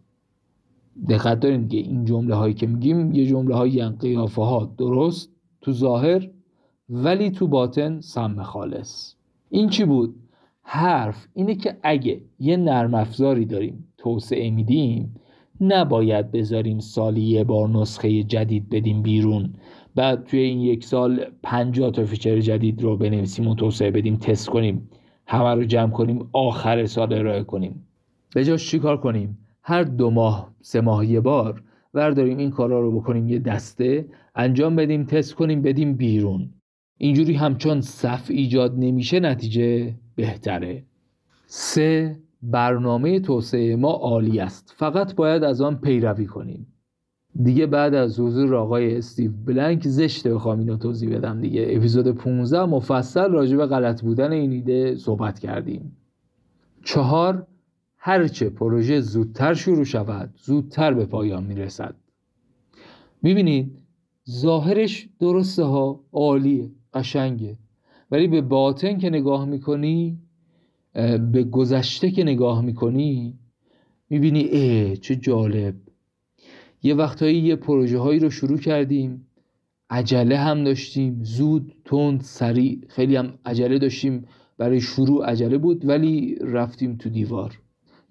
Speaker 1: دقت دارین که این جمله هایی که میگیم یه جمله هایی قیافه ها. درست تو ظاهر ولی تو باطن سم خالص. این چی بود؟ حرف اینه که اگه یه نرم افزاری داریم توسعه میدیم نباید بذاریم سالی یه بار نسخه جدید بدیم بیرون بعد توی این یک سال 50 تا feature جدید رو بنویسیم و توسعه بدیم تست کنیم همه رو جمع کنیم آخر سال ارائه کنیم. به جاش چیکار کنیم؟ هر دو ماه سه ماه یه بار ورداریم این کارا رو بکنیم یه دسته انجام بدیم تست کنیم بدیم بیرون. اینجوری همچین صف ایجاد نمیشه نتیجه بهتره. سه برنامه توسعه ما عالی است. فقط باید از آن پیروی کنیم. دیگه بعد از حضور آقای استیو بلنک زشته بخوام اینو توضیح بدم دیگه. اپیزود 15 مفصل راجع به غلط بودن این ایده صحبت کردیم. چهار هرچه پروژه زودتر شروع شود زودتر به پایان می‌رسد. می‌بینید ظاهرش درسته ها عالیه قشنگه. ولی به باطن که نگاه می‌کنی به گذشته که نگاه می‌کنی می‌بینی اه چه جالب. یه وقتهایی یه پروژه هایی رو شروع کردیم عجله هم داشتیم زود تند سریع. خیلی هم عجله داشتیم برای شروع عجله بود ولی رفتیم تو دیوار.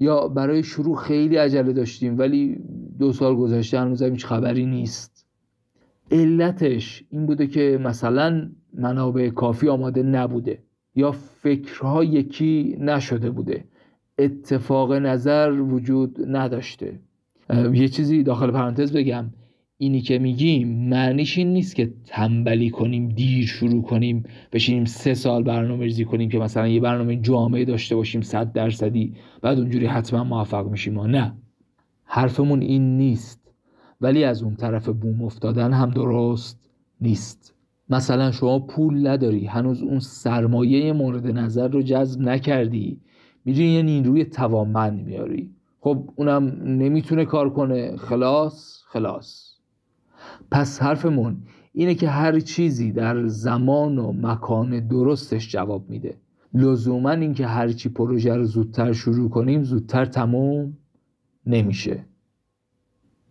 Speaker 1: یا برای شروع خیلی عجله داشتیم ولی دو سال گذشته هنوز هیچ خبری نیست. علتش این بوده که مثلا منابع کافی آماده نبوده یا فکرها یکی نشده بوده. اتفاق نظر وجود نداشته. یه چیزی داخل پرانتز بگم. اینی که میگیم معنیش این نیست که تنبلی کنیم دیر شروع کنیم بشینیم سه سال برنامه ریزی کنیم که مثلا یه برنامه جامعه داشته باشیم صد درصدی بعد اونجوری حتما موفق میشیم. ما نه. حرفمون این نیست. ولی از اون طرف بوم افتادن هم درست نیست. مثلا شما پول نداری هنوز اون سرمایه مورد نظر رو جذب نکردی. میری یه نیروی توانمند میاری. خب اونم نمی‌تونه کار کنه. خلاص خلاص. پس حرفمون اینه که هر چیزی در زمان و مکان درستش جواب میده. لزوما اینکه هر چی پروژه رو زودتر شروع کنیم زودتر تموم نمیشه.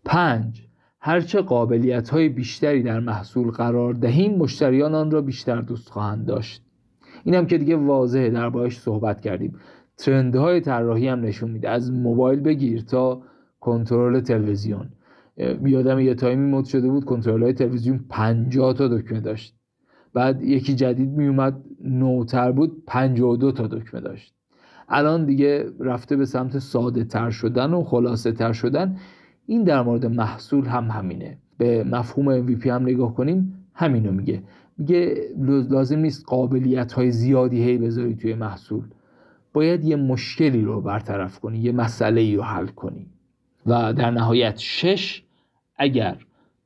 Speaker 1: پنج هرچه قابلیت های بیشتری در محصول قرار دهیم مشتریان آن را بیشتر دوست خواهند داشت. این هم که دیگه واضحه در باش صحبت کردیم. ترندهای طراحی هم نشون میده. از موبایل بگیر تا کنترل تلویزیون. یادم یه تایمی مد شده بود کنترل های تلویزیون 50 تا دکمه داشت. بعد یکی جدید میومد نوتر بود 52 تا دکمه داشت. الان دیگه رفته به سمت ساده تر شدن و خلاصه تر شدن. این در مورد محصول هم همینه. به مفهوم MVP هم نگاه کنیم همینو میگه. میگه لازم نیست قابلیت های زیادی هی بذاری توی محصول. باید یه مشکلی رو برطرف کنی یه مسئله رو حل کنی. و در نهایت شش اگر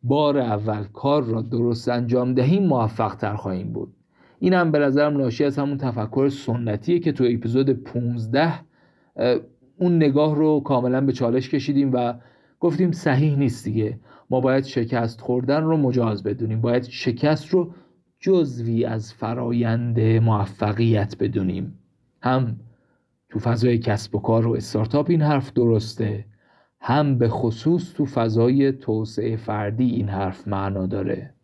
Speaker 1: بار اول کار را درست انجام دهیم موفق تر خواهیم بود. این هم به نظرم ناشی از همون تفکر سنتیه که تو اپیزود 15 اون نگاه رو کاملا به چالش کشیدیم و گفتیم صحیح نیست دیگه. ما باید شکست خوردن رو مجاز بدونیم. باید شکست رو جزوی از فرایند موفقیت بدونیم. هم تو فضای کسب و کار و استارتاپ این حرف درسته. هم به خصوص تو فضای توسعه فردی این حرف معنا داره.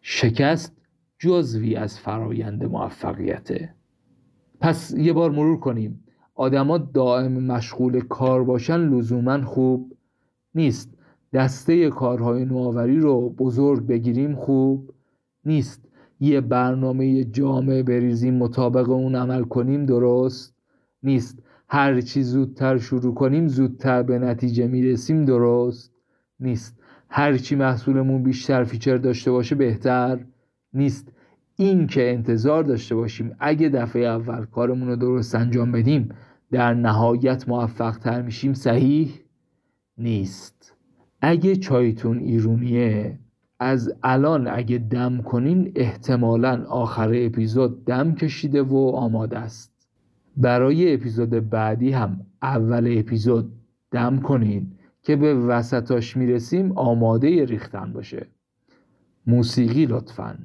Speaker 1: شکست جزوی از فرایند موفقیته. پس یه بار مرور کنیم. آدما دائم مشغول کار باشن لزوما خوب نیست. دسته کارهای نوآوری رو بزرگ بگیریم خوب نیست. یه برنامه جامع بریزیم مطابق اون عمل کنیم درست نیست. هر چی زودتر شروع کنیم زودتر به نتیجه می‌رسیم درست نیست. هر چی محصولمون بیشتر feature داشته باشه بهتر نیست. این که انتظار داشته باشیم اگه دفعه اول کارمون رو درست انجام بدیم در نهایت موفق تر میشیم صحیح نیست. اگه چایتون ایرونیه از الان اگه دم کنین احتمالا آخر اپیزود دم کشیده و آماده است. برای اپیزود بعدی هم اول اپیزود دم کنین که به وسطاش می‌رسیم آماده ریختن باشه. موسیقی لطفاً.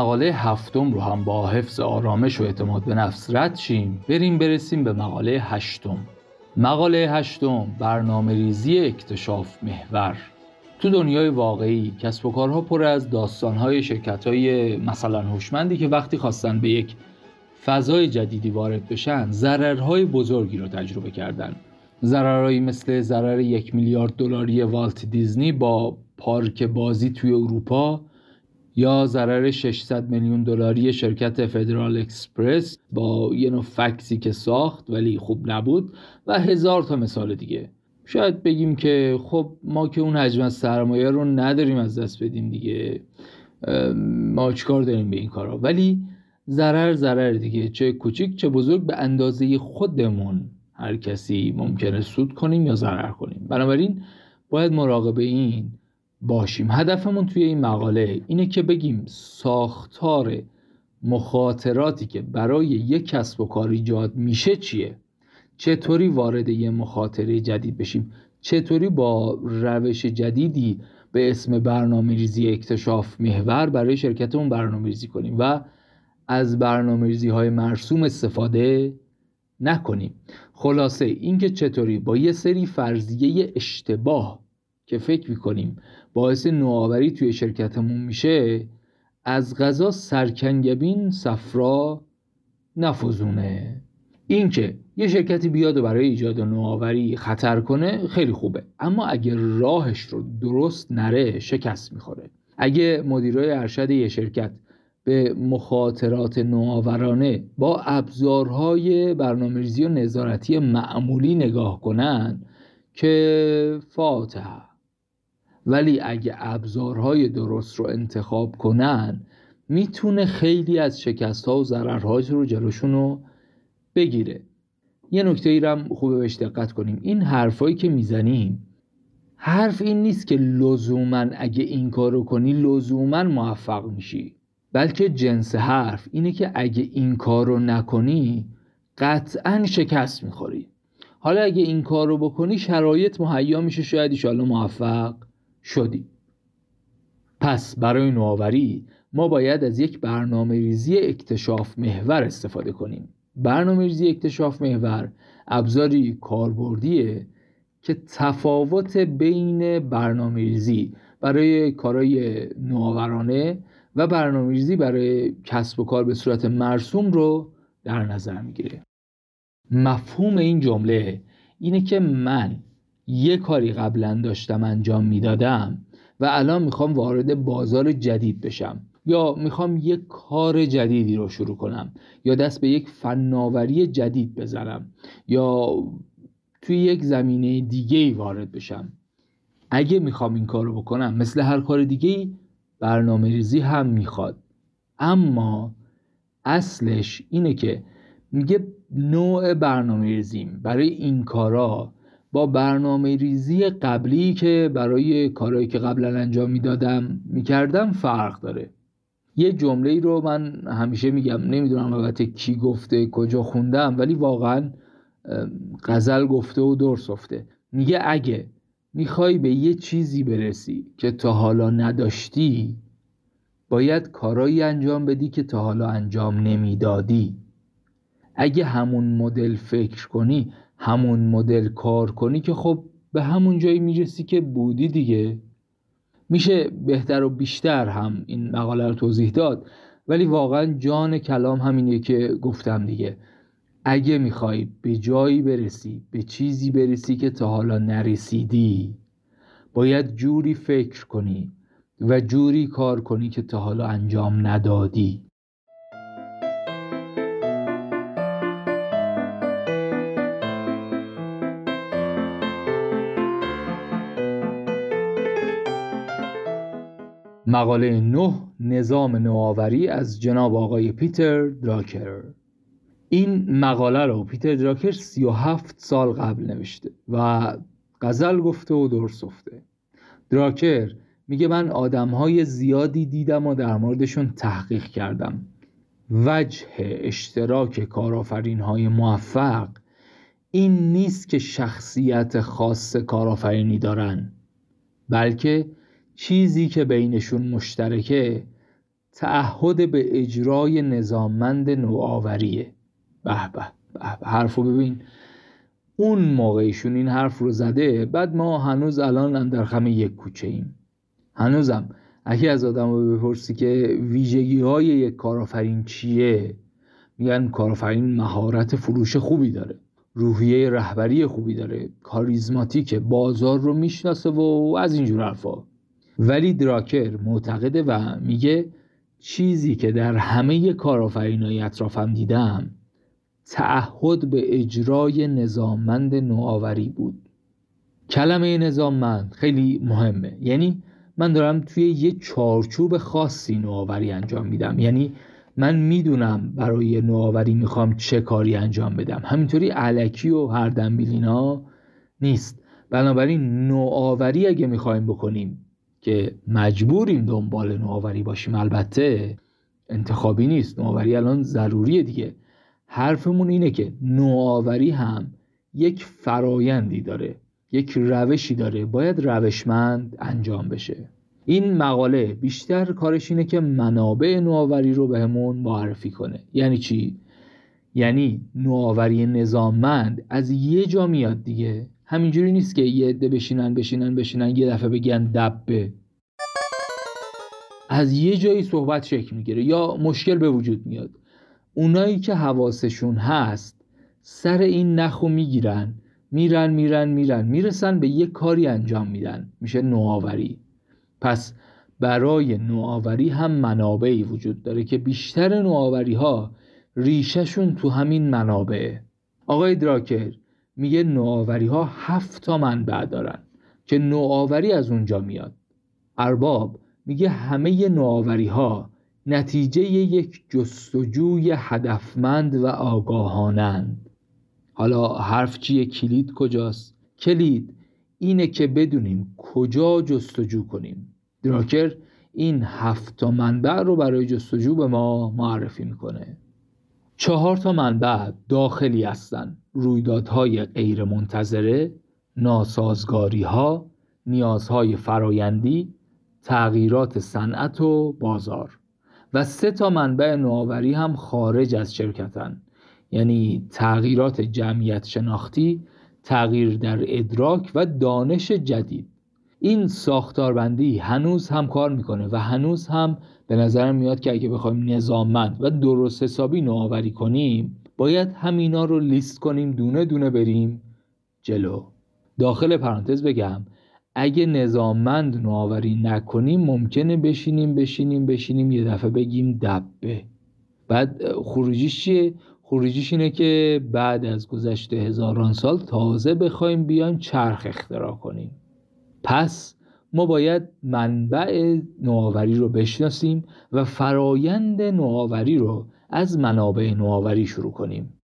Speaker 1: مقاله هفتم رو هم با حفظ آرامش و اعتماد به نفس رد شیم. بریم برسیم به مقاله هشتم. مقاله هشتم برنامه ریزی اکتشاف محور. تو دنیای واقعی کسب و کارها پر از داستانهای شرکت های مثلا هوشمندی که وقتی خواستن به یک فضای جدیدی وارد بشن ضررهای بزرگی رو تجربه کردن. ضررهایی مثل ضرر یک میلیارد دلاری والت دیزنی با پارک بازی توی اروپا یا ضرر 600 میلیون دلاری شرکت فدرال اکسپرس با یه نوع فکسی که ساخت ولی خوب نبود و هزار تا مثال دیگه. شاید بگیم که خب ما که اون حجم از سرمایه رو نداریم از دست بدیم دیگه ما چیکار داریم به این کارا؟ ولی ضرر ضرر دیگه چه کوچیک چه بزرگ به اندازه خودمون هر کسی ممکنه سود کنیم یا ضرر کنیم. بنابراین باید مراقب این باشیم. هدفمون توی این مقاله اینه که بگیم ساختار مخاطراتی که برای یک کسب و کار ایجاد میشه چیه؟ چطوری وارد یه مخاطره جدید بشیم؟ چطوری با روش جدیدی به اسم برنامه ریزی اکتشاف محور برای شرکتمون برنامه ریزی کنیم و از برنامه ریزی های مرسوم استفاده نکنیم. خلاصه اینکه چطوری با یه سری فرضیه اشتباه که فکر می‌کنیم باعث نوآوری توی شرکتمون میشه از غذا سرکنگبین صفرا نفوزونه اینکه یه شرکتی بیاد و برای ایجاد نوآوری خطر کنه خیلی خوبه. اما اگه راهش رو درست نره شکست می‌خوره. اگه مدیرای ارشد یه شرکت به مخاطرات نوآورانه با ابزارهای برنامه‌ریزی و نظارتی معمولی نگاه کنن که فاتحه ولی اگه ابزارهای درست رو انتخاب کنن می‌تونه خیلی از شکست ها و ضررهای رو جلوشون رو بگیره. یه نکته ای هم خوبه بهش دقت کنیم. این حرفایی که می‌زنیم حرف این نیست که لزوما اگه این کار رو کنی لزوما موفق میشی. بلکه جنس حرف اینه که اگه این کار رو نکنی قطعا شکست می‌خوری. حالا اگه این کار رو بکنی شرایط مهیا میشه شاید ایشالله موفق شدی. پس برای نوآوری ما باید از یک برنامه ریزی اکتشاف محور استفاده کنیم. برنامه ریزی اکتشاف محور ابزاری کاربردیه که تفاوت بین برنامه ریزی برای کارهای نوآورانه و برنامه ریزی برای کسب و کار به صورت مرسوم رو در نظر می‌گیره. مفهوم این جمله اینه که من یه کاری قبلا داشتم انجام می‌دادم و الان می‌خوام وارد بازار جدید بشم. یا می‌خوام یک کار جدیدی رو شروع کنم. یا دست به یک فناوری جدید بزنم یا توی یک زمینه دیگه ای وارد بشم. اگه می‌خوام این کار رو بکنم مثل هر کار دیگه ای برنامه ریزی هم می‌خواد. اما اصلش اینه که میگه نوع برنامه ریزیم. برای این کارا با برنامه ریزی قبلی که برای کارهایی که قبلا انجام می‌دادم می‌کردم فرق داره. یه جمله رو من همیشه میگم نمی‌دونم البته کی گفته کجا خوندم ولی واقعا غزل گفته و درس گفته میگه اگه می‌خوای به یه چیزی برسی که تا حالا نداشتی باید کارایی انجام بدی که تا حالا انجام نمی‌دادی. اگه همون مدل فکر کنی همون مدل کار کنی که خب به همون جایی می‌رسی که بودی دیگه. میشه بهتر و بیشتر هم این مقاله رو توضیح داد ولی واقعا جان کلام همینه که گفتم دیگه. اگه می‌خوای به جایی برسی به چیزی برسی که تا حالا نرسیدی باید جوری فکر کنی و جوری کار کنی که تا حالا انجام ندادی. مقاله 9 نظام نوآوری از جناب آقای پیتر دراکر. این مقاله رو پیتر دراکر 37 سال قبل نوشته و غزل گفته و درس گفته دراکر میگه من آدمهای زیادی دیدم و در موردشون تحقیق کردم. وجه اشتراک کارآفرین های موفق این نیست که شخصیت خاص کارآفرینی دارن بلکه چیزی که بینشون مشترکه تعهد به اجرای نظاممند نوآوریه. به به به حرف رو ببین. اون موقعشون این حرف رو زده بعد ما هنوز الان در خم یک کوچه ایم. هنوزم اگه از آدم رو بپرسی که ویژگی های یک کارآفرین چیه میگن کارآفرین مهارت فروش خوبی داره روحیه رهبری خوبی داره کاریزماتیکه بازار رو می‌شناسه و از اینجور حرفا. ولی دراکر معتقده و میگه چیزی که در همه کارآفرینای اطرافم دیدم تعهد به اجرای نظاممند نوآوری بود. کلمه نظاممند خیلی مهمه. یعنی من دارم توی یه چارچوب خاصی نوآوری انجام میدم. یعنی من می‌دونم برای نوآوری می‌خوام چه کاری انجام بدم. همینطوری علکی و هر دنبیلینا نیست. بنابراین نوآوری اگه می‌خوایم بکنیم که مجبوریم دنبال نوآوری باشیم. البته انتخابی نیست. نوآوری الان ضروریه دیگه. حرفمون اینه که نوآوری هم یک فرایندی داره یک روشی داره. باید روشمند انجام بشه. این مقاله بیشتر کارش اینه که منابع نوآوری رو بهمون معرفی کنه. یعنی چی؟ یعنی نوآوری نظاممند از یه جا میاد دیگه. همینجوری نیست که یه عده بشینن بشینن بشینن یه دفعه بگن دبه. از یه جایی صحبت شکل می‌گیره یا مشکل به وجود میاد. اونایی که حواسشون هست سر این نخو می‌گیرن میرن میرن میرن می‌رسن به یه کاری انجام میدن. میشه نوآوری. پس برای نوآوری هم منابعی وجود داره که بیشتر نوآوری ها ریشهشون تو همین منابعه آقای دراکر میگه نوآوری ها هفت تا منبع دارن که نوآوری از اونجا میاد. ارباب میگه همه نوآوری ها نتیجه یک جستجوی هدفمند و آگاهانند. حالا حرف چیه؟ کلید کجاست؟ کلید اینه که بدونیم کجا جستجو کنیم. دراکر این هفت تا منبع رو برای جستجو به ما معرفی می‌کنه. چهار تا منبع داخلی هستن رویدادهای غیر منتظره ناسازگاری ها نیازهای فرایندی تغییرات صنعت و بازار. و سه تا منبع نوآوری هم خارج از شرکتن. یعنی تغییرات جمعیت شناختی تغییر در ادراک و دانش جدید. این ساختاربندی هنوز هم کار می‌کنه و هنوز هم به نظرم میاد که اگه بخوایم نظاممند و درست حسابی نوآوری کنیم باید همینا رو لیست کنیم دونه دونه بریم جلو. داخل پرانتز بگم اگه نظاممند نوآوری نکنیم ممکنه بشینیم بشینیم بشینیم یه دفعه بگیم دبه. بعد خروجیش چیه؟ خروجیش اینه که بعد از گذشته هزاران سال تازه بخوایم بیایم چرخ اختراع کنیم. پس ما باید منبع نوآوری رو بشناسیم و فرایند نوآوری رو از منابع نوآوری شروع کنیم.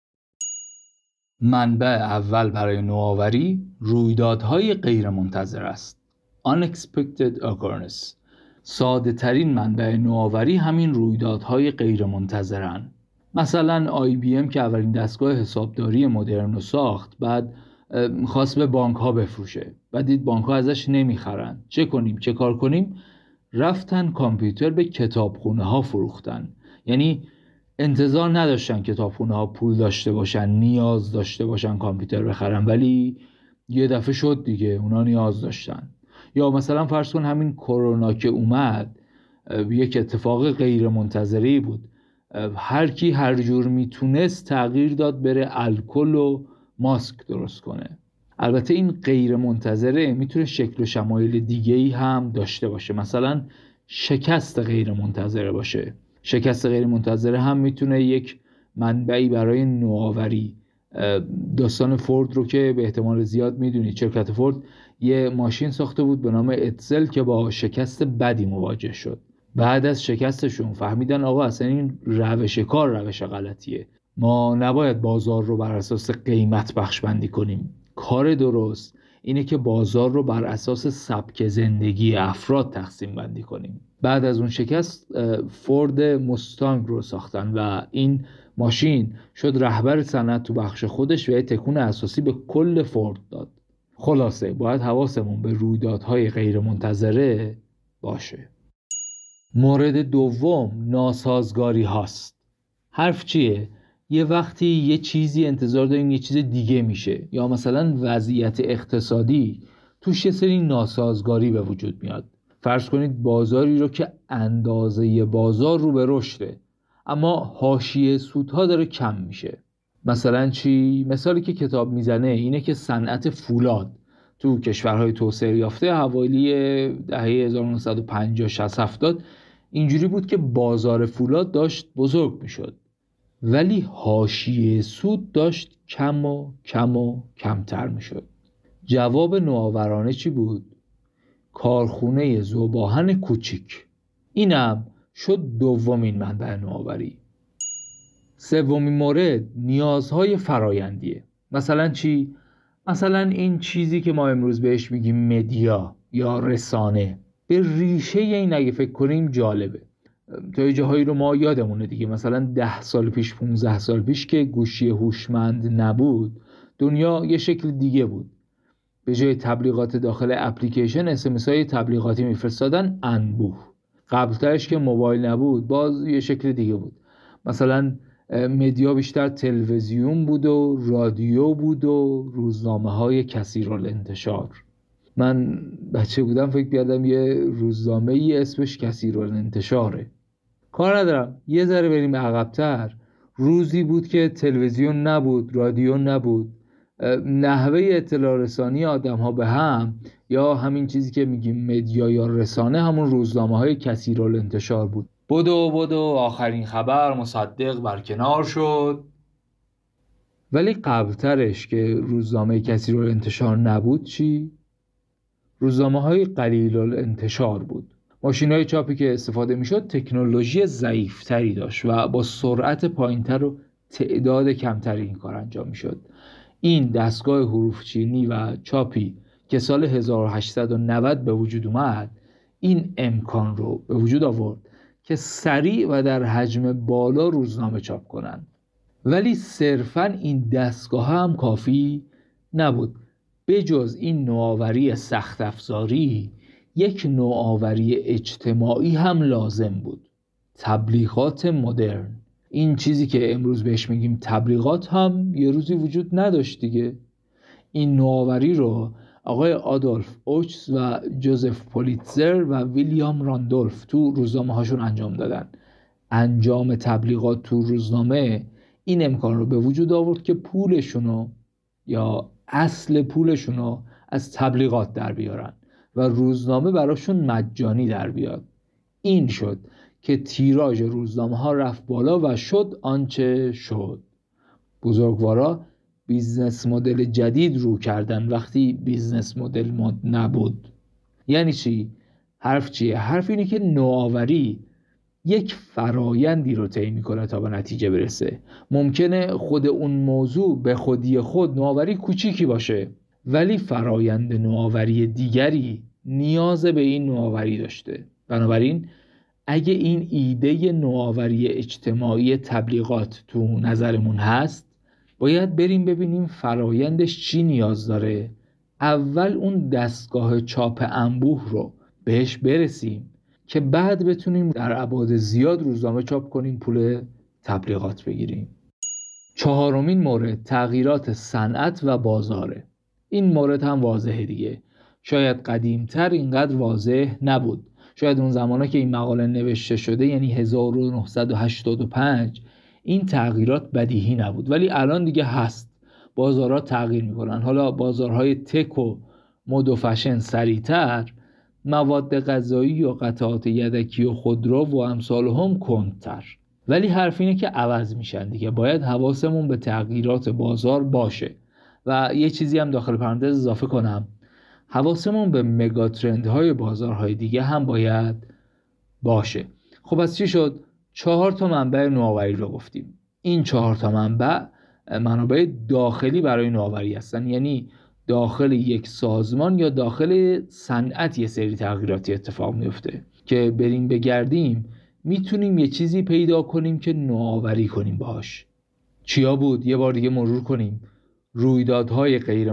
Speaker 1: منبع اول برای نوآوری رویدادهای غیرمنتظر است. Unexpected occurrence. ساده ترین منبع نوآوری همین رویدادهای غیرمنتظرن. مثلا ام که اولین دستگاه حسابداری مدرن رو ساخت بعد خواست به بانک ها بفروشه. بعد دید بانک ها ازش نمی‌خرن. چه کنیم؟ چه کار کنیم؟ رفتن کامپیوتر به کتابخونه ها فروختن. یعنی انتظار نداشتن کتابخونه ها پول داشته باشن نیاز داشته باشن کامپیوتر بخرن. ولی یه دفعه شد دیگه اونا نیاز داشتن. یا مثلا فرض کن همین کرونا که اومد یک اتفاق غیر منتظری بود هر کی هر جور می‌تونست تغییر داد بره الکل و ماسک درست کنه. البته این غیر منتظره می‌تونه شکل و شمایل دیگه ای هم داشته باشه. مثلا شکست غیر منتظره باشه. شکست غیر منتظره هم می‌تونه یک منبعی برای نوآوری داستان فورد رو که به احتمال زیاد می‌دونید شرکت فورد یه ماشین ساخته بود به نام اتزل که با شکست بدی مواجه شد. بعد از شکستشون فهمیدن آقا اصلا این روش کار روش غلطیه. ما نباید بازار رو بر اساس قیمت بخش بندی کنیم. کار درست اینه که بازار رو بر اساس سبک زندگی افراد تقسیم بندی کنیم. بعد از اون شکست فورد مستانگ رو ساختن و این ماشین شد رهبر صنعت تو بخش خودش و یه تکون اساسی به کل فورد داد. خلاصه باید حواسمون به رویدادهای غیر منتظره باشه. مورد دوم ناسازگاری هاست. حرف چیه؟ یه وقتی یه چیزی انتظار داریم یه چیز دیگه میشه. یا مثلا وضعیت اقتصادی توش یه سری ناسازگاری به وجود میاد. فرض کنید بازاری رو که اندازه بازار رو به رشده اما حاشیه سودها داره کم میشه. مثلا چی؟ مثالی که کتاب می‌زنه اینه که صنعت فولاد تو کشورهای توسعه یافته حوالی دهه 1950 60 70 اینجوری بود که بازار فولاد داشت بزرگ می‌شد. ولی حاشیه سود داشت کم و کم و کمتر می‌شد. جواب نوآورانه چی بود؟ کارخونه زوباهن کوچیک. اینم شد دومین منبع نوآوری. سومین مورد نیازهای فرایندیه. مثلا چی؟ مثلا این چیزی که ما امروز بهش میگیم مدیا یا رسانه. به ریشه این اگه فکر کنیم جالبه. تا جاهایی رو ما یادمونه دیگه. مثلا ده سال پیش 15 سال پیش که گوشی هوشمند نبود دنیا یه شکل دیگه بود. به جای تبلیغات داخل اپلیکیشن اسمس های تبلیغاتی میفرستادن انبوه. قبلترش که موبایل نبود باز یه شکل دیگه بود. مثلا مدیا بیشتر تلویزیون بود و رادیو بود و روزنامه های کثیر انتشار من بچه بودم فکر کردم یه روزنامه ای اسمش کثیر انتشاره کار ندارم. یه ذره بریم عقبتر. روزی بود که تلویزیون نبود رادیو نبود. نحوه اطلاع رسانی آدم ها به هم یا همین چیزی که میگیم مدیا یا رسانه همون روزنامه های کثیر انتشار بود. بدو بدو آخرین خبر مصدق برکنار شد. ولی قبلترش که روزنامه کسی رو انتشار نبود چی؟ روزنامه های قلیل انتشار بود. ماشین های چاپی که استفاده می‌شد تکنولوژی ضعیفتری داشت و با سرعت پایینتر و تعداد کمتری این کار انجام می‌شد. این دستگاه حروف چینی و چاپی که سال 1890 به وجود اومد این امکان رو به وجود آورد که سریع و در حجم بالا روزنامه چاپ کنند. ولی صرفا این دستگاه هم کافی نبود. بجز این نوآوری سخت افزاری یک نوآوری اجتماعی هم لازم بود. تبلیغات مدرن. این چیزی که امروز بهش میگیم تبلیغات هم یه روزی وجود نداشت دیگه. این نوآوری رو آقای آدولف اوچس و جوزف پولیتزر و ویلیام راندولف تو روزنامه هاشون انجام دادن. انجام تبلیغات تو روزنامه این امکان رو به وجود آورد که پولشونو یا اصل پولشونو از تبلیغات در بیارن. و روزنامه براشون مجانی در بیاد. این شد که تیراژ روزنامه ها رفت بالا و شد آنچه شد. بزرگوارا business model جدید رو کردن وقتی business model مد نبود. یعنی چی؟ حرف چیه؟ حرف اینه که نوآوری یک فرایندی رو طی می‌کنه تا به نتیجه برسه. ممکنه خود اون موضوع به خودی خود نوآوری کوچیکی باشه ولی فرایند نوآوری دیگری نیاز به این نوآوری داشته. بنابراین اگه این ایده نوآوری اجتماعی تبلیغات تو نظرمون هست باید بریم ببینیم فرایندش چی نیاز داره. اول اون دستگاه چاپ انبوه رو بهش برسیم که بعد بتونیم در ابعاد زیاد روزنامه چاپ کنیم پول تبلیغات بگیریم. چهارمین مورد تغییرات صنعت و بازاره. این مورد هم واضحه دیگه. شاید قدیمتر اینقدر واضح نبود. شاید اون زمانا که این مقاله نوشته شده یعنی 1985 این تغییرات بدیهی نبود. ولی الان دیگه هست. بازارها تغییر می‌کنن. حالا بازارهای تک و مد و فشن سریعتر مواد غذایی و قطعات یدکی و خودرو و امثال هم کندتر. ولی حرف اینه که عوض میشن دیگه. باید حواسمون به تغییرات بازار باشه. و یه چیزی هم داخل پرانتز اضافه کنم. حواسمون به مگاترندهای بازارهای دیگه هم باید باشه. خب از چی شد؟ چهار تا منبع نوآوری رو گفتیم. این چهار تا منبع منابع داخلی برای نوآوری هستن. یعنی داخل یک سازمان یا داخل صنعت یه سری تغییراتی اتفاق میفته که بریم بگردیم می‌تونیم یه چیزی پیدا کنیم که نوآوری کنیم باش چیا بود؟ یه بار دیگه مرور کنیم. رویدادهای غیر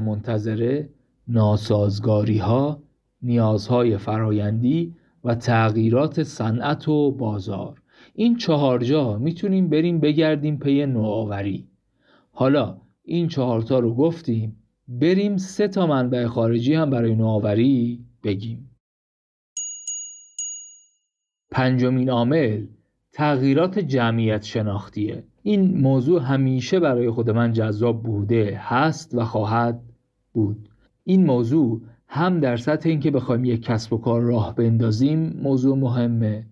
Speaker 1: منتظره ناسازگاری ها نیازهای فرایندی و تغییرات صنعت و بازار. این چهار جا می‌تونیم بریم بگردیم پی نوآوری. حالا این چهارتا رو گفتیم بریم سه تا منبع خارجی هم برای نوآوری بگیم. پنجمین عامل تغییرات جمعیت شناختیه. این موضوع همیشه برای خود من جذاب بوده هست و خواهد بود. این موضوع هم در سطح اینکه بخوایم یک کسب و کار راه بندازیم موضوع مهمه.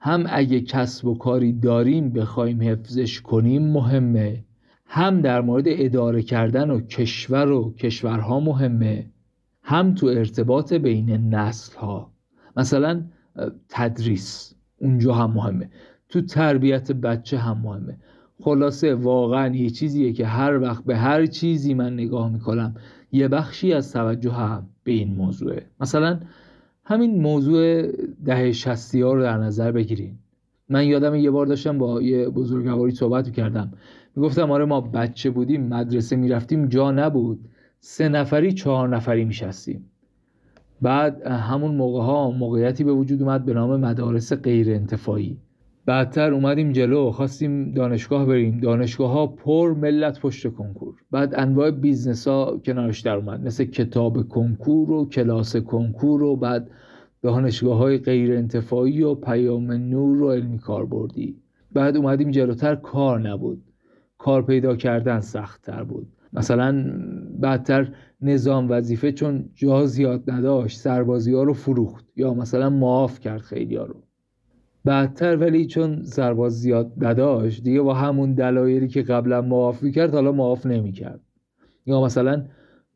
Speaker 1: هم اگه کسب و کاری داریم بخوایم حفظش کنیم مهمه. هم در مورد اداره کردن و کشور و کشورها مهمه. هم تو ارتباط بین نسل ها مثلا تدریس. اونجا هم مهمه. تو تربیت بچه هم مهمه. خلاصه واقعا یه چیزیه که هر وقت به هر چیزی من نگاه می‌کنم یه بخشی از توجه هم به این موضوعه. مثلا همین موضوع دهه شصتی ها رو در نظر بگیرین. من یادم یه بار داشتم با یه بزرگواری صحبت کردم می‌گفتم آره ما بچه بودیم مدرسه می‌رفتیم جا نبود. سه نفری چهار نفری میشستیم. بعد همون موقع ها موقعیتی به وجود اومد به نام مدارس غیر انتفاعی بعدتر اومدیم جلو خواستیم دانشگاه بریم. دانشگاه ها پر ملت پشت کنکور. بعد انواع business ها کنارش در اومد. مثل کتاب کنکور و کلاس کنکور و بعد دانشگاه های غیر انتفاعی و پیام نور و علمی کاربردی. بعد اومدیم جلوتر کار نبود. کار پیدا کردن سخت تر بود. مثلا بعدتر نظام وظیفه چون جا زیاد نداشت سربازی ها رو فروخت یا مثلا معاف کرد خیلی ها رو. بعدتر ولی چون سرباز زیاد نداشت دیگه با همون دلایلی که قبلا معاف کرد حالا معاف نمی‌کرد. یا مثلا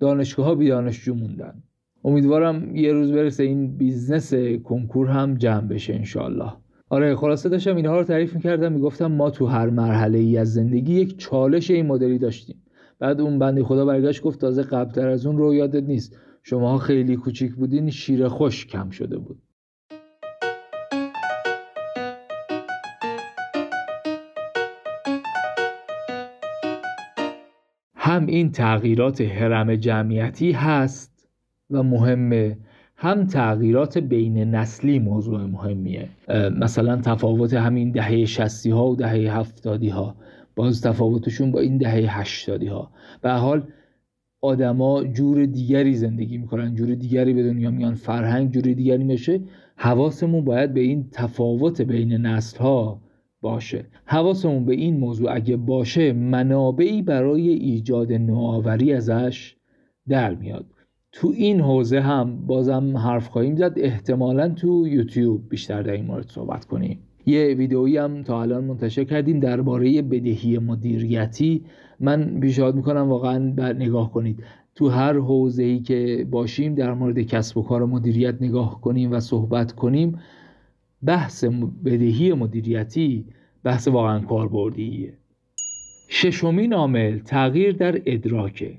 Speaker 1: دانشگاه ها بی دانشجو موندن. امیدوارم یه روز برسه این business کنکور هم جمع بشه انشالله آره خلاصه داشتم اینها رو تعریف می‌کردم می‌گفتم ما تو هر مرحله ای از زندگی یک چالش این مدلی داشتیم. بعد اون بنده خدا برگشت گفت تازه قبلتر از اون رو یادت نیست. شماها خیلی کوچیک بودین شیر خشک کم شده بود. هم این تغییرات حرم جمعیتی هست و مهمه. هم تغییرات بین نسلی موضوع مهمیه. مثلا تفاوت همین دهه شستی ها و دهه هفتادی ها باز تفاوتشون با این دهه هشتادی ها به حال آدما جور دیگری زندگی می‌کنن جور دیگری به دنیا میان فرهنگ جور دیگری میشه. حواسمون باید به این تفاوت بین نسل ها باشه. حواسمون به این موضوع اگه باشه منابعی برای ایجاد نوآوری ازش در میاد. تو این حوزه هم بازم حرف خواهیم زد. احتمالا تو یوتیوب بیشتر در این مورد صحبت کنیم. یه ویدئویی هم تا الان منتشر کردیم درباره بدهی مدیریتی. من پیشنهاد می‌کنم واقعا نگاه کنید. تو هر حوزه ای که باشیم در مورد کسب و کار مدیریت نگاه کنیم و صحبت کنیم. بحث بدهی مدیریتی بحث واقعا کاربردیه. ششمین عامل تغییر در ادراکه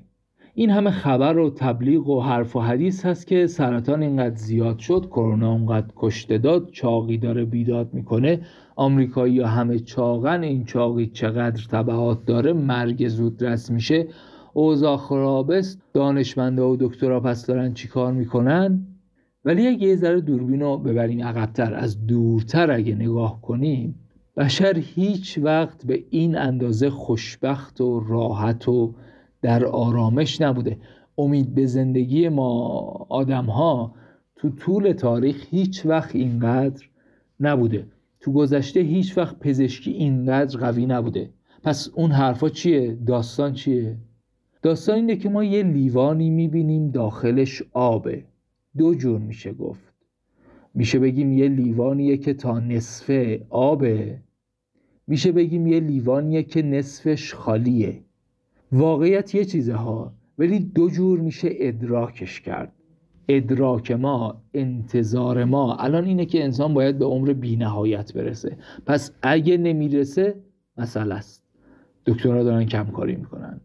Speaker 1: این همه خبر و تبلیغ و حرف و حدیث هست که سرطان اینقدر زیاد شد کرونا اونقدر کشته داد چاقی داره بیداد می‌کنه آمریکایی همه چاقن این چاقی چقدر تبعات داره مرگ زود رس میشه. اوضاع خرابست دانشمنده و دکترا پس دارن چیکار می‌کنن؟ ولی اگه یه ذره دوربین رو ببریم عقبتر از دورتر اگه نگاه کنیم بشر هیچ وقت به این اندازه خوشبخت و راحت و در آرامش نبوده امید به زندگی ما آدم ها تو طول تاریخ هیچ وقت اینقدر نبوده تو گذشته هیچ وقت پزشکی اینقدر قوی نبوده پس اون حرفا چیه؟ داستان چیه؟ داستان اینه که ما یه لیوانی می‌بینیم داخلش آبه دو جور میشه گفت. میشه بگیم یه لیوانیه که تا نصف آبه. میشه بگیم یه لیوانیه که نصفش خالیه. واقعیت یه چیزه ها ولی دو جور میشه ادراکش کرد. ادراک ما انتظار ما. الان اینه که انسان باید به عمر بینهایت برسه. پس اگه نمی‌رسه مسئله است. دکترها دارن کمکاری می‌کنن.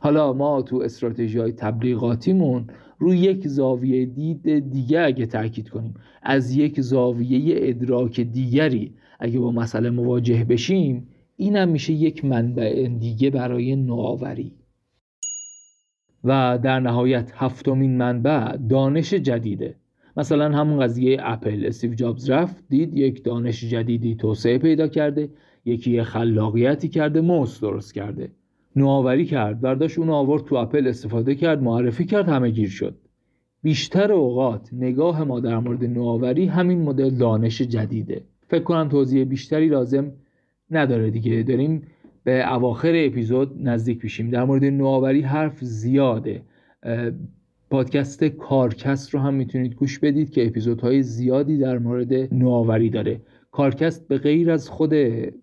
Speaker 1: حالا ما تو استراتژی های تبلیغاتیمون روی یک زاویه دید دیگه اگه تاکید کنیم. از یک زاویه ادراک دیگری اگه با مسئله مواجه بشیم اینم میشه یک منبع دیگه برای نوآوری. و در نهایت هفتمین منبع دانش جدیده. مثلا همون قضیه اپل استیو جابز رفت دید یک دانش جدیدی توسعه پیدا کرده یکی خلاقیتی کرده موس درست کرده. نوآوری کرد. برداشت اون آورد تو اپل استفاده کرد معرفی کرد همه گیر شد. بیشتر اوقات نگاه ما در مورد نوآوری همین مدل دانش جدیده. فکر کنم توضیح بیشتری لازم نداره دیگه. داریم به اواخر اپیزود نزدیک میشیم. در مورد نوآوری حرف زیاده. پادکست کارکست رو هم می‌تونید گوش بدید که اپیزودهای زیادی در مورد نوآوری داره. کارکست به غیر از خود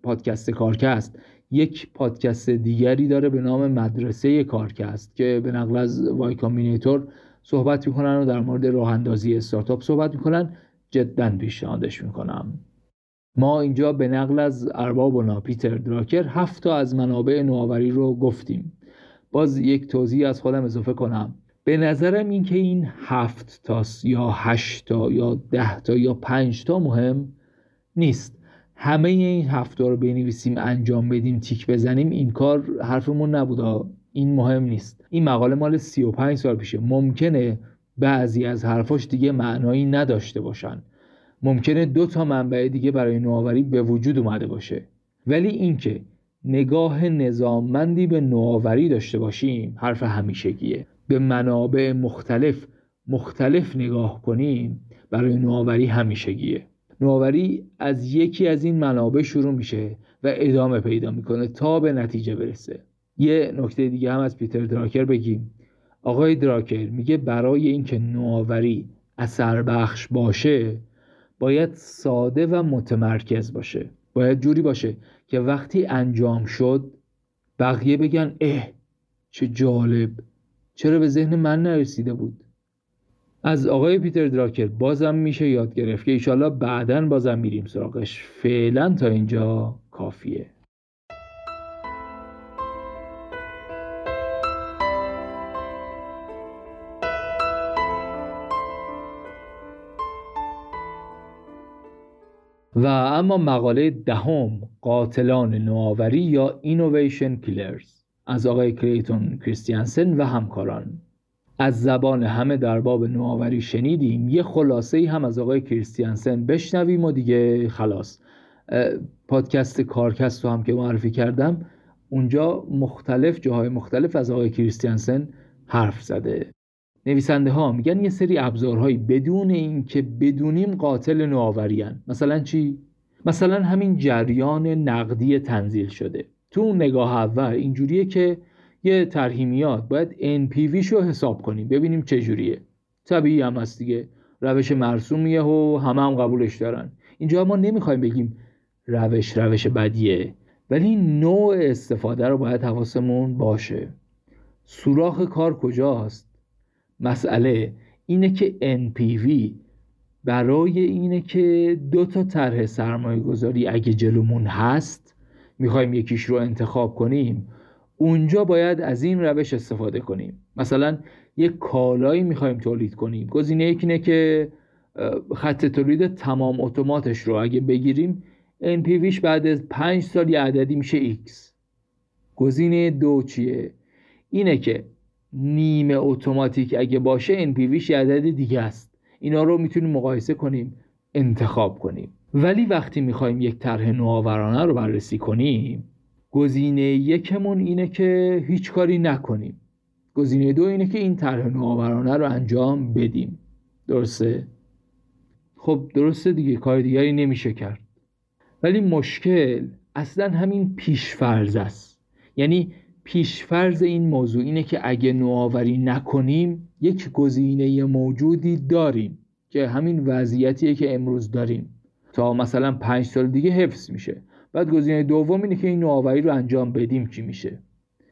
Speaker 1: پادکست کارکست یک پادکست دیگری داره به نام مدرسه کارکست که به نقل از Y Combinator صحبت می‌کنن و در مورد راه اندازی استارتاپ صحبت می‌کنن. جدا پیشنهادش می‌کنم. ما اینجا به نقل از ارباب و پیتر دراکر هفت تا از منابع نوآوری رو گفتیم. باز یک توضیح از خودم اضافه کنم. به نظرم اینکه این هفت تاست یا هشت تا یا ده تا یا پنج تا مهم نیست. همه این هفته رو بنویسیم انجام بدیم تیک بزنیم این کار حرفمون نبوده این مهم نیست. این مقاله مال 35 سال پیشه. ممکنه بعضی از حرفاش دیگه معنایی نداشته باشن. ممکنه دو تا منبع دیگه برای نوآوری به وجود اومده باشه. ولی اینکه نگاه نظاممندی به نوآوری داشته باشیم حرف همیشگیه. به منابع مختلف مختلف نگاه کنیم برای نوآوری همیشگیه. نوآوری از یکی از این منابع شروع میشه و ادامه پیدا می‌کنه تا به نتیجه برسه. یه نکته دیگه هم از پیتر دراکر بگیم. آقای دراکر میگه برای اینکه نوآوری اثر بخش باشه باید ساده و متمرکز باشه. باید جوری باشه که وقتی انجام شد بقیه بگن اه چه جالب. چرا به ذهن من نرسیده بود؟ از آقای پیتر دراکر بازم میشه یاد گرفت که ایشالله بعدا بازم میریم سراغش. فعلا تا اینجا کافیه. و اما مقاله دهم قاتلان نوآوری یا Innovation Killers از آقای کریتون کریستیانسن و همکاران. از زبان همه در باب نوآوری شنیدیم. یه خلاصه ای هم از آقای کریستیانسن بشنویم و دیگه خلاص. پادکست کارکست رو هم که معرفی کردم اونجا مختلف جاهای مختلف از آقای کریستیانسن حرف زده. نویسنده ها میگن یه سری ابزارهایی بدون اینکه بدونیم قاتل نوآوری مثلا چی؟ مثلا همین جریان نقدی تنزیل شده. تو اون نگاه اول اینجوریه که یه طرحی میاد باید NPV شو حساب کنیم ببینیم چه جوریه. طبیعی هم هست دیگه. روش مرسومیه و همه هم قبولش دارن. اینجا ما نمی‌خوایم بگیم روش روش بدیه ولی نوع استفاده رو باید حواسمون باشه. سوراخ کار کجاست؟ مسئله اینه که NPV برای اینه که دو تا طرح سرمایه گذاری اگه جلومون هست می‌خوایم یکیش رو انتخاب کنیم اونجا باید از این روش استفاده کنیم. مثلا یک کالایی می‌خوایم تولید کنیم. گزینه یک اینه که خط تولید تمام اتوماتش رو اگه بگیریم NPVش بعد از پنج سال یه عددی میشه X. گزینه دو چیه؟ اینه که نیمه اتوماتیک اگه باشه NPVش یه عدد دیگه است. اینا رو می‌تونیم مقایسه کنیم انتخاب کنیم. ولی وقتی می‌خوایم یک طرح نوآورانه رو بررسی کنیم گزینه یکمون اینه که هیچ کاری نکنیم. گزینه دو اینه که این طرح نوآورانه رو انجام بدیم. درسته؟ خب درسته دیگه کار دیگری نمیشه کرد. ولی مشکل اصلا همین پیشفرز است. یعنی پیشفرز این موضوع اینه که اگه نوآوری نکنیم یک گزینه موجودی داریم که همین وضعیتیه که امروز داریم. تا مثلا پنج سال دیگه حفظ میشه. بعد گزینه دوم اینه که این نوآوری رو انجام بدیم چی میشه؟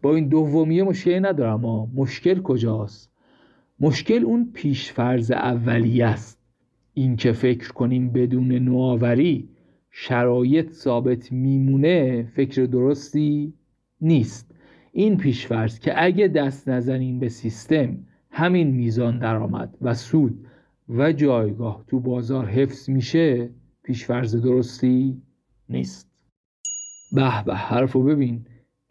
Speaker 1: با این دومیه مشکلی ندارم اما مشکل کجاست؟ مشکل اون پیشفرز اولیه است. این که فکر کنیم بدون نوآوری شرایط ثابت میمونه فکر درستی نیست. این پیشفرز که اگه دست نزنیم به سیستم همین میزان درآمد و سود و جایگاه تو بازار حفظ میشه پیشفرز درستی نیست. به به حرفو ببین.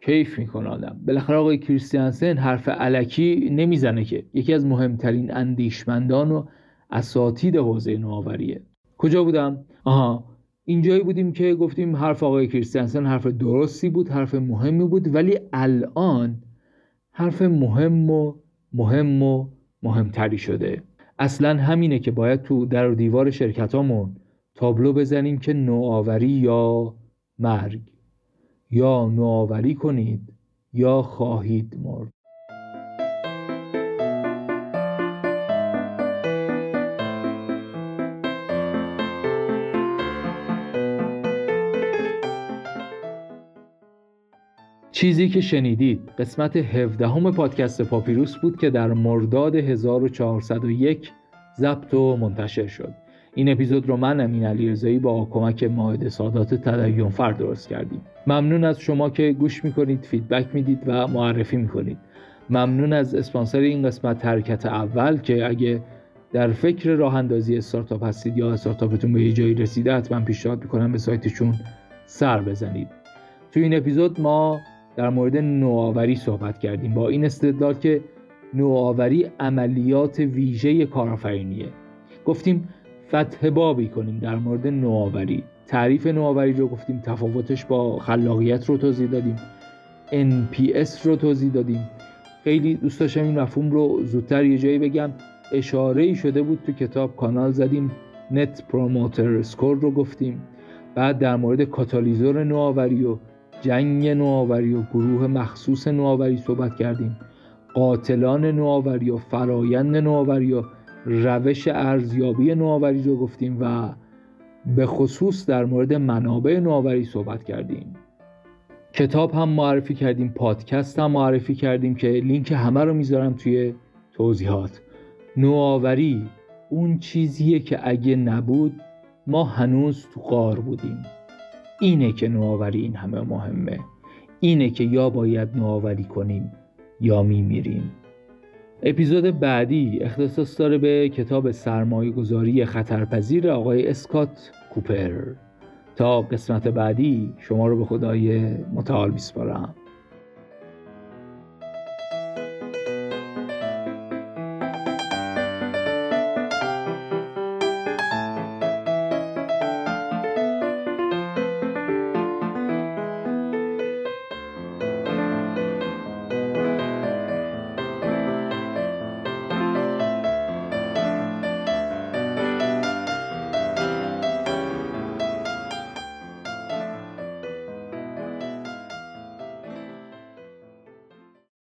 Speaker 1: کیف می‌کنه آدم. بالاخره آقای کریستیانسن حرف علکی نمی‌زنه که. یکی از مهمترین اندیشمندان و اساتید حوزه نوآوریه. کجا بودم؟ آها. اینجایی بودیم که گفتیم حرف آقای کریستیانسن حرف درستی بود حرف مهمی بود ولی الان حرف مهم و مهم و مهمتری شده. اصلا همینه که باید تو در و دیوار شرکتامون تابلو بزنیم که نوآوری یا مرگ. یا نوآوری کنید یا خواهید مرد. چیزی که شنیدید قسمت 17 همه پادکست پاپیروس بود که در مرداد 1401 ضبط و منتشر شد. این اپیزود رو من امین علی رضایی با کمک ماهد سادات تدیون فرد درست کردیم. ممنون از شما که گوش می‌کنید فیدبک می‌دید و معرفی می‌کنید. ممنون از اسپانسر این قسمت حرکت اول که اگه در فکر راه اندازی استارتاپ هستید یا استارتاپتون به یه جایی رسیده حتما پیشنهاد می‌کنم به سایتشون سر بزنید. تو این اپیزود ما در مورد نوآوری صحبت کردیم با این استدلال که نوآوری عملیات ویژه کارآفرینیه. گفتیم فتح بابی کنیم در مورد نوآوری. تعریف نوآوری رو گفتیم تفاوتش با خلاقیت رو توضیح دادیم NPS رو توضیح دادیم. خیلی دوست داشتم این مفهوم رو زودتر یه جایی بگم. اشاره ای شده بود تو کتاب کانال زدیم Net Promoter Score رو گفتیم. بعد در مورد کاتالیزور نوآوری و جنگ نوآوری و گروه مخصوص نوآوری صحبت کردیم. قاتلان نوآوری و فرایند نوآوری و روش ارزیابی نوآوری رو گفتیم و به خصوص در مورد منابع نوآوری صحبت کردیم. کتاب هم معرفی کردیم پادکست هم معرفی کردیم که لینک همه رو می‌ذارم توی توضیحات. نوآوری اون چیزیه که اگه نبود ما هنوز تو قار بودیم. اینه که نوآوری این همه مهمه. اینه که یا باید نوآوری کنیم یا میمیریم. اپیزود بعدی اختصاص داره به کتاب سرمایه گذاری خطرپذیر آقای اسکات کوپر. تا قسمت بعدی شما رو به خدای متعال میسپارم.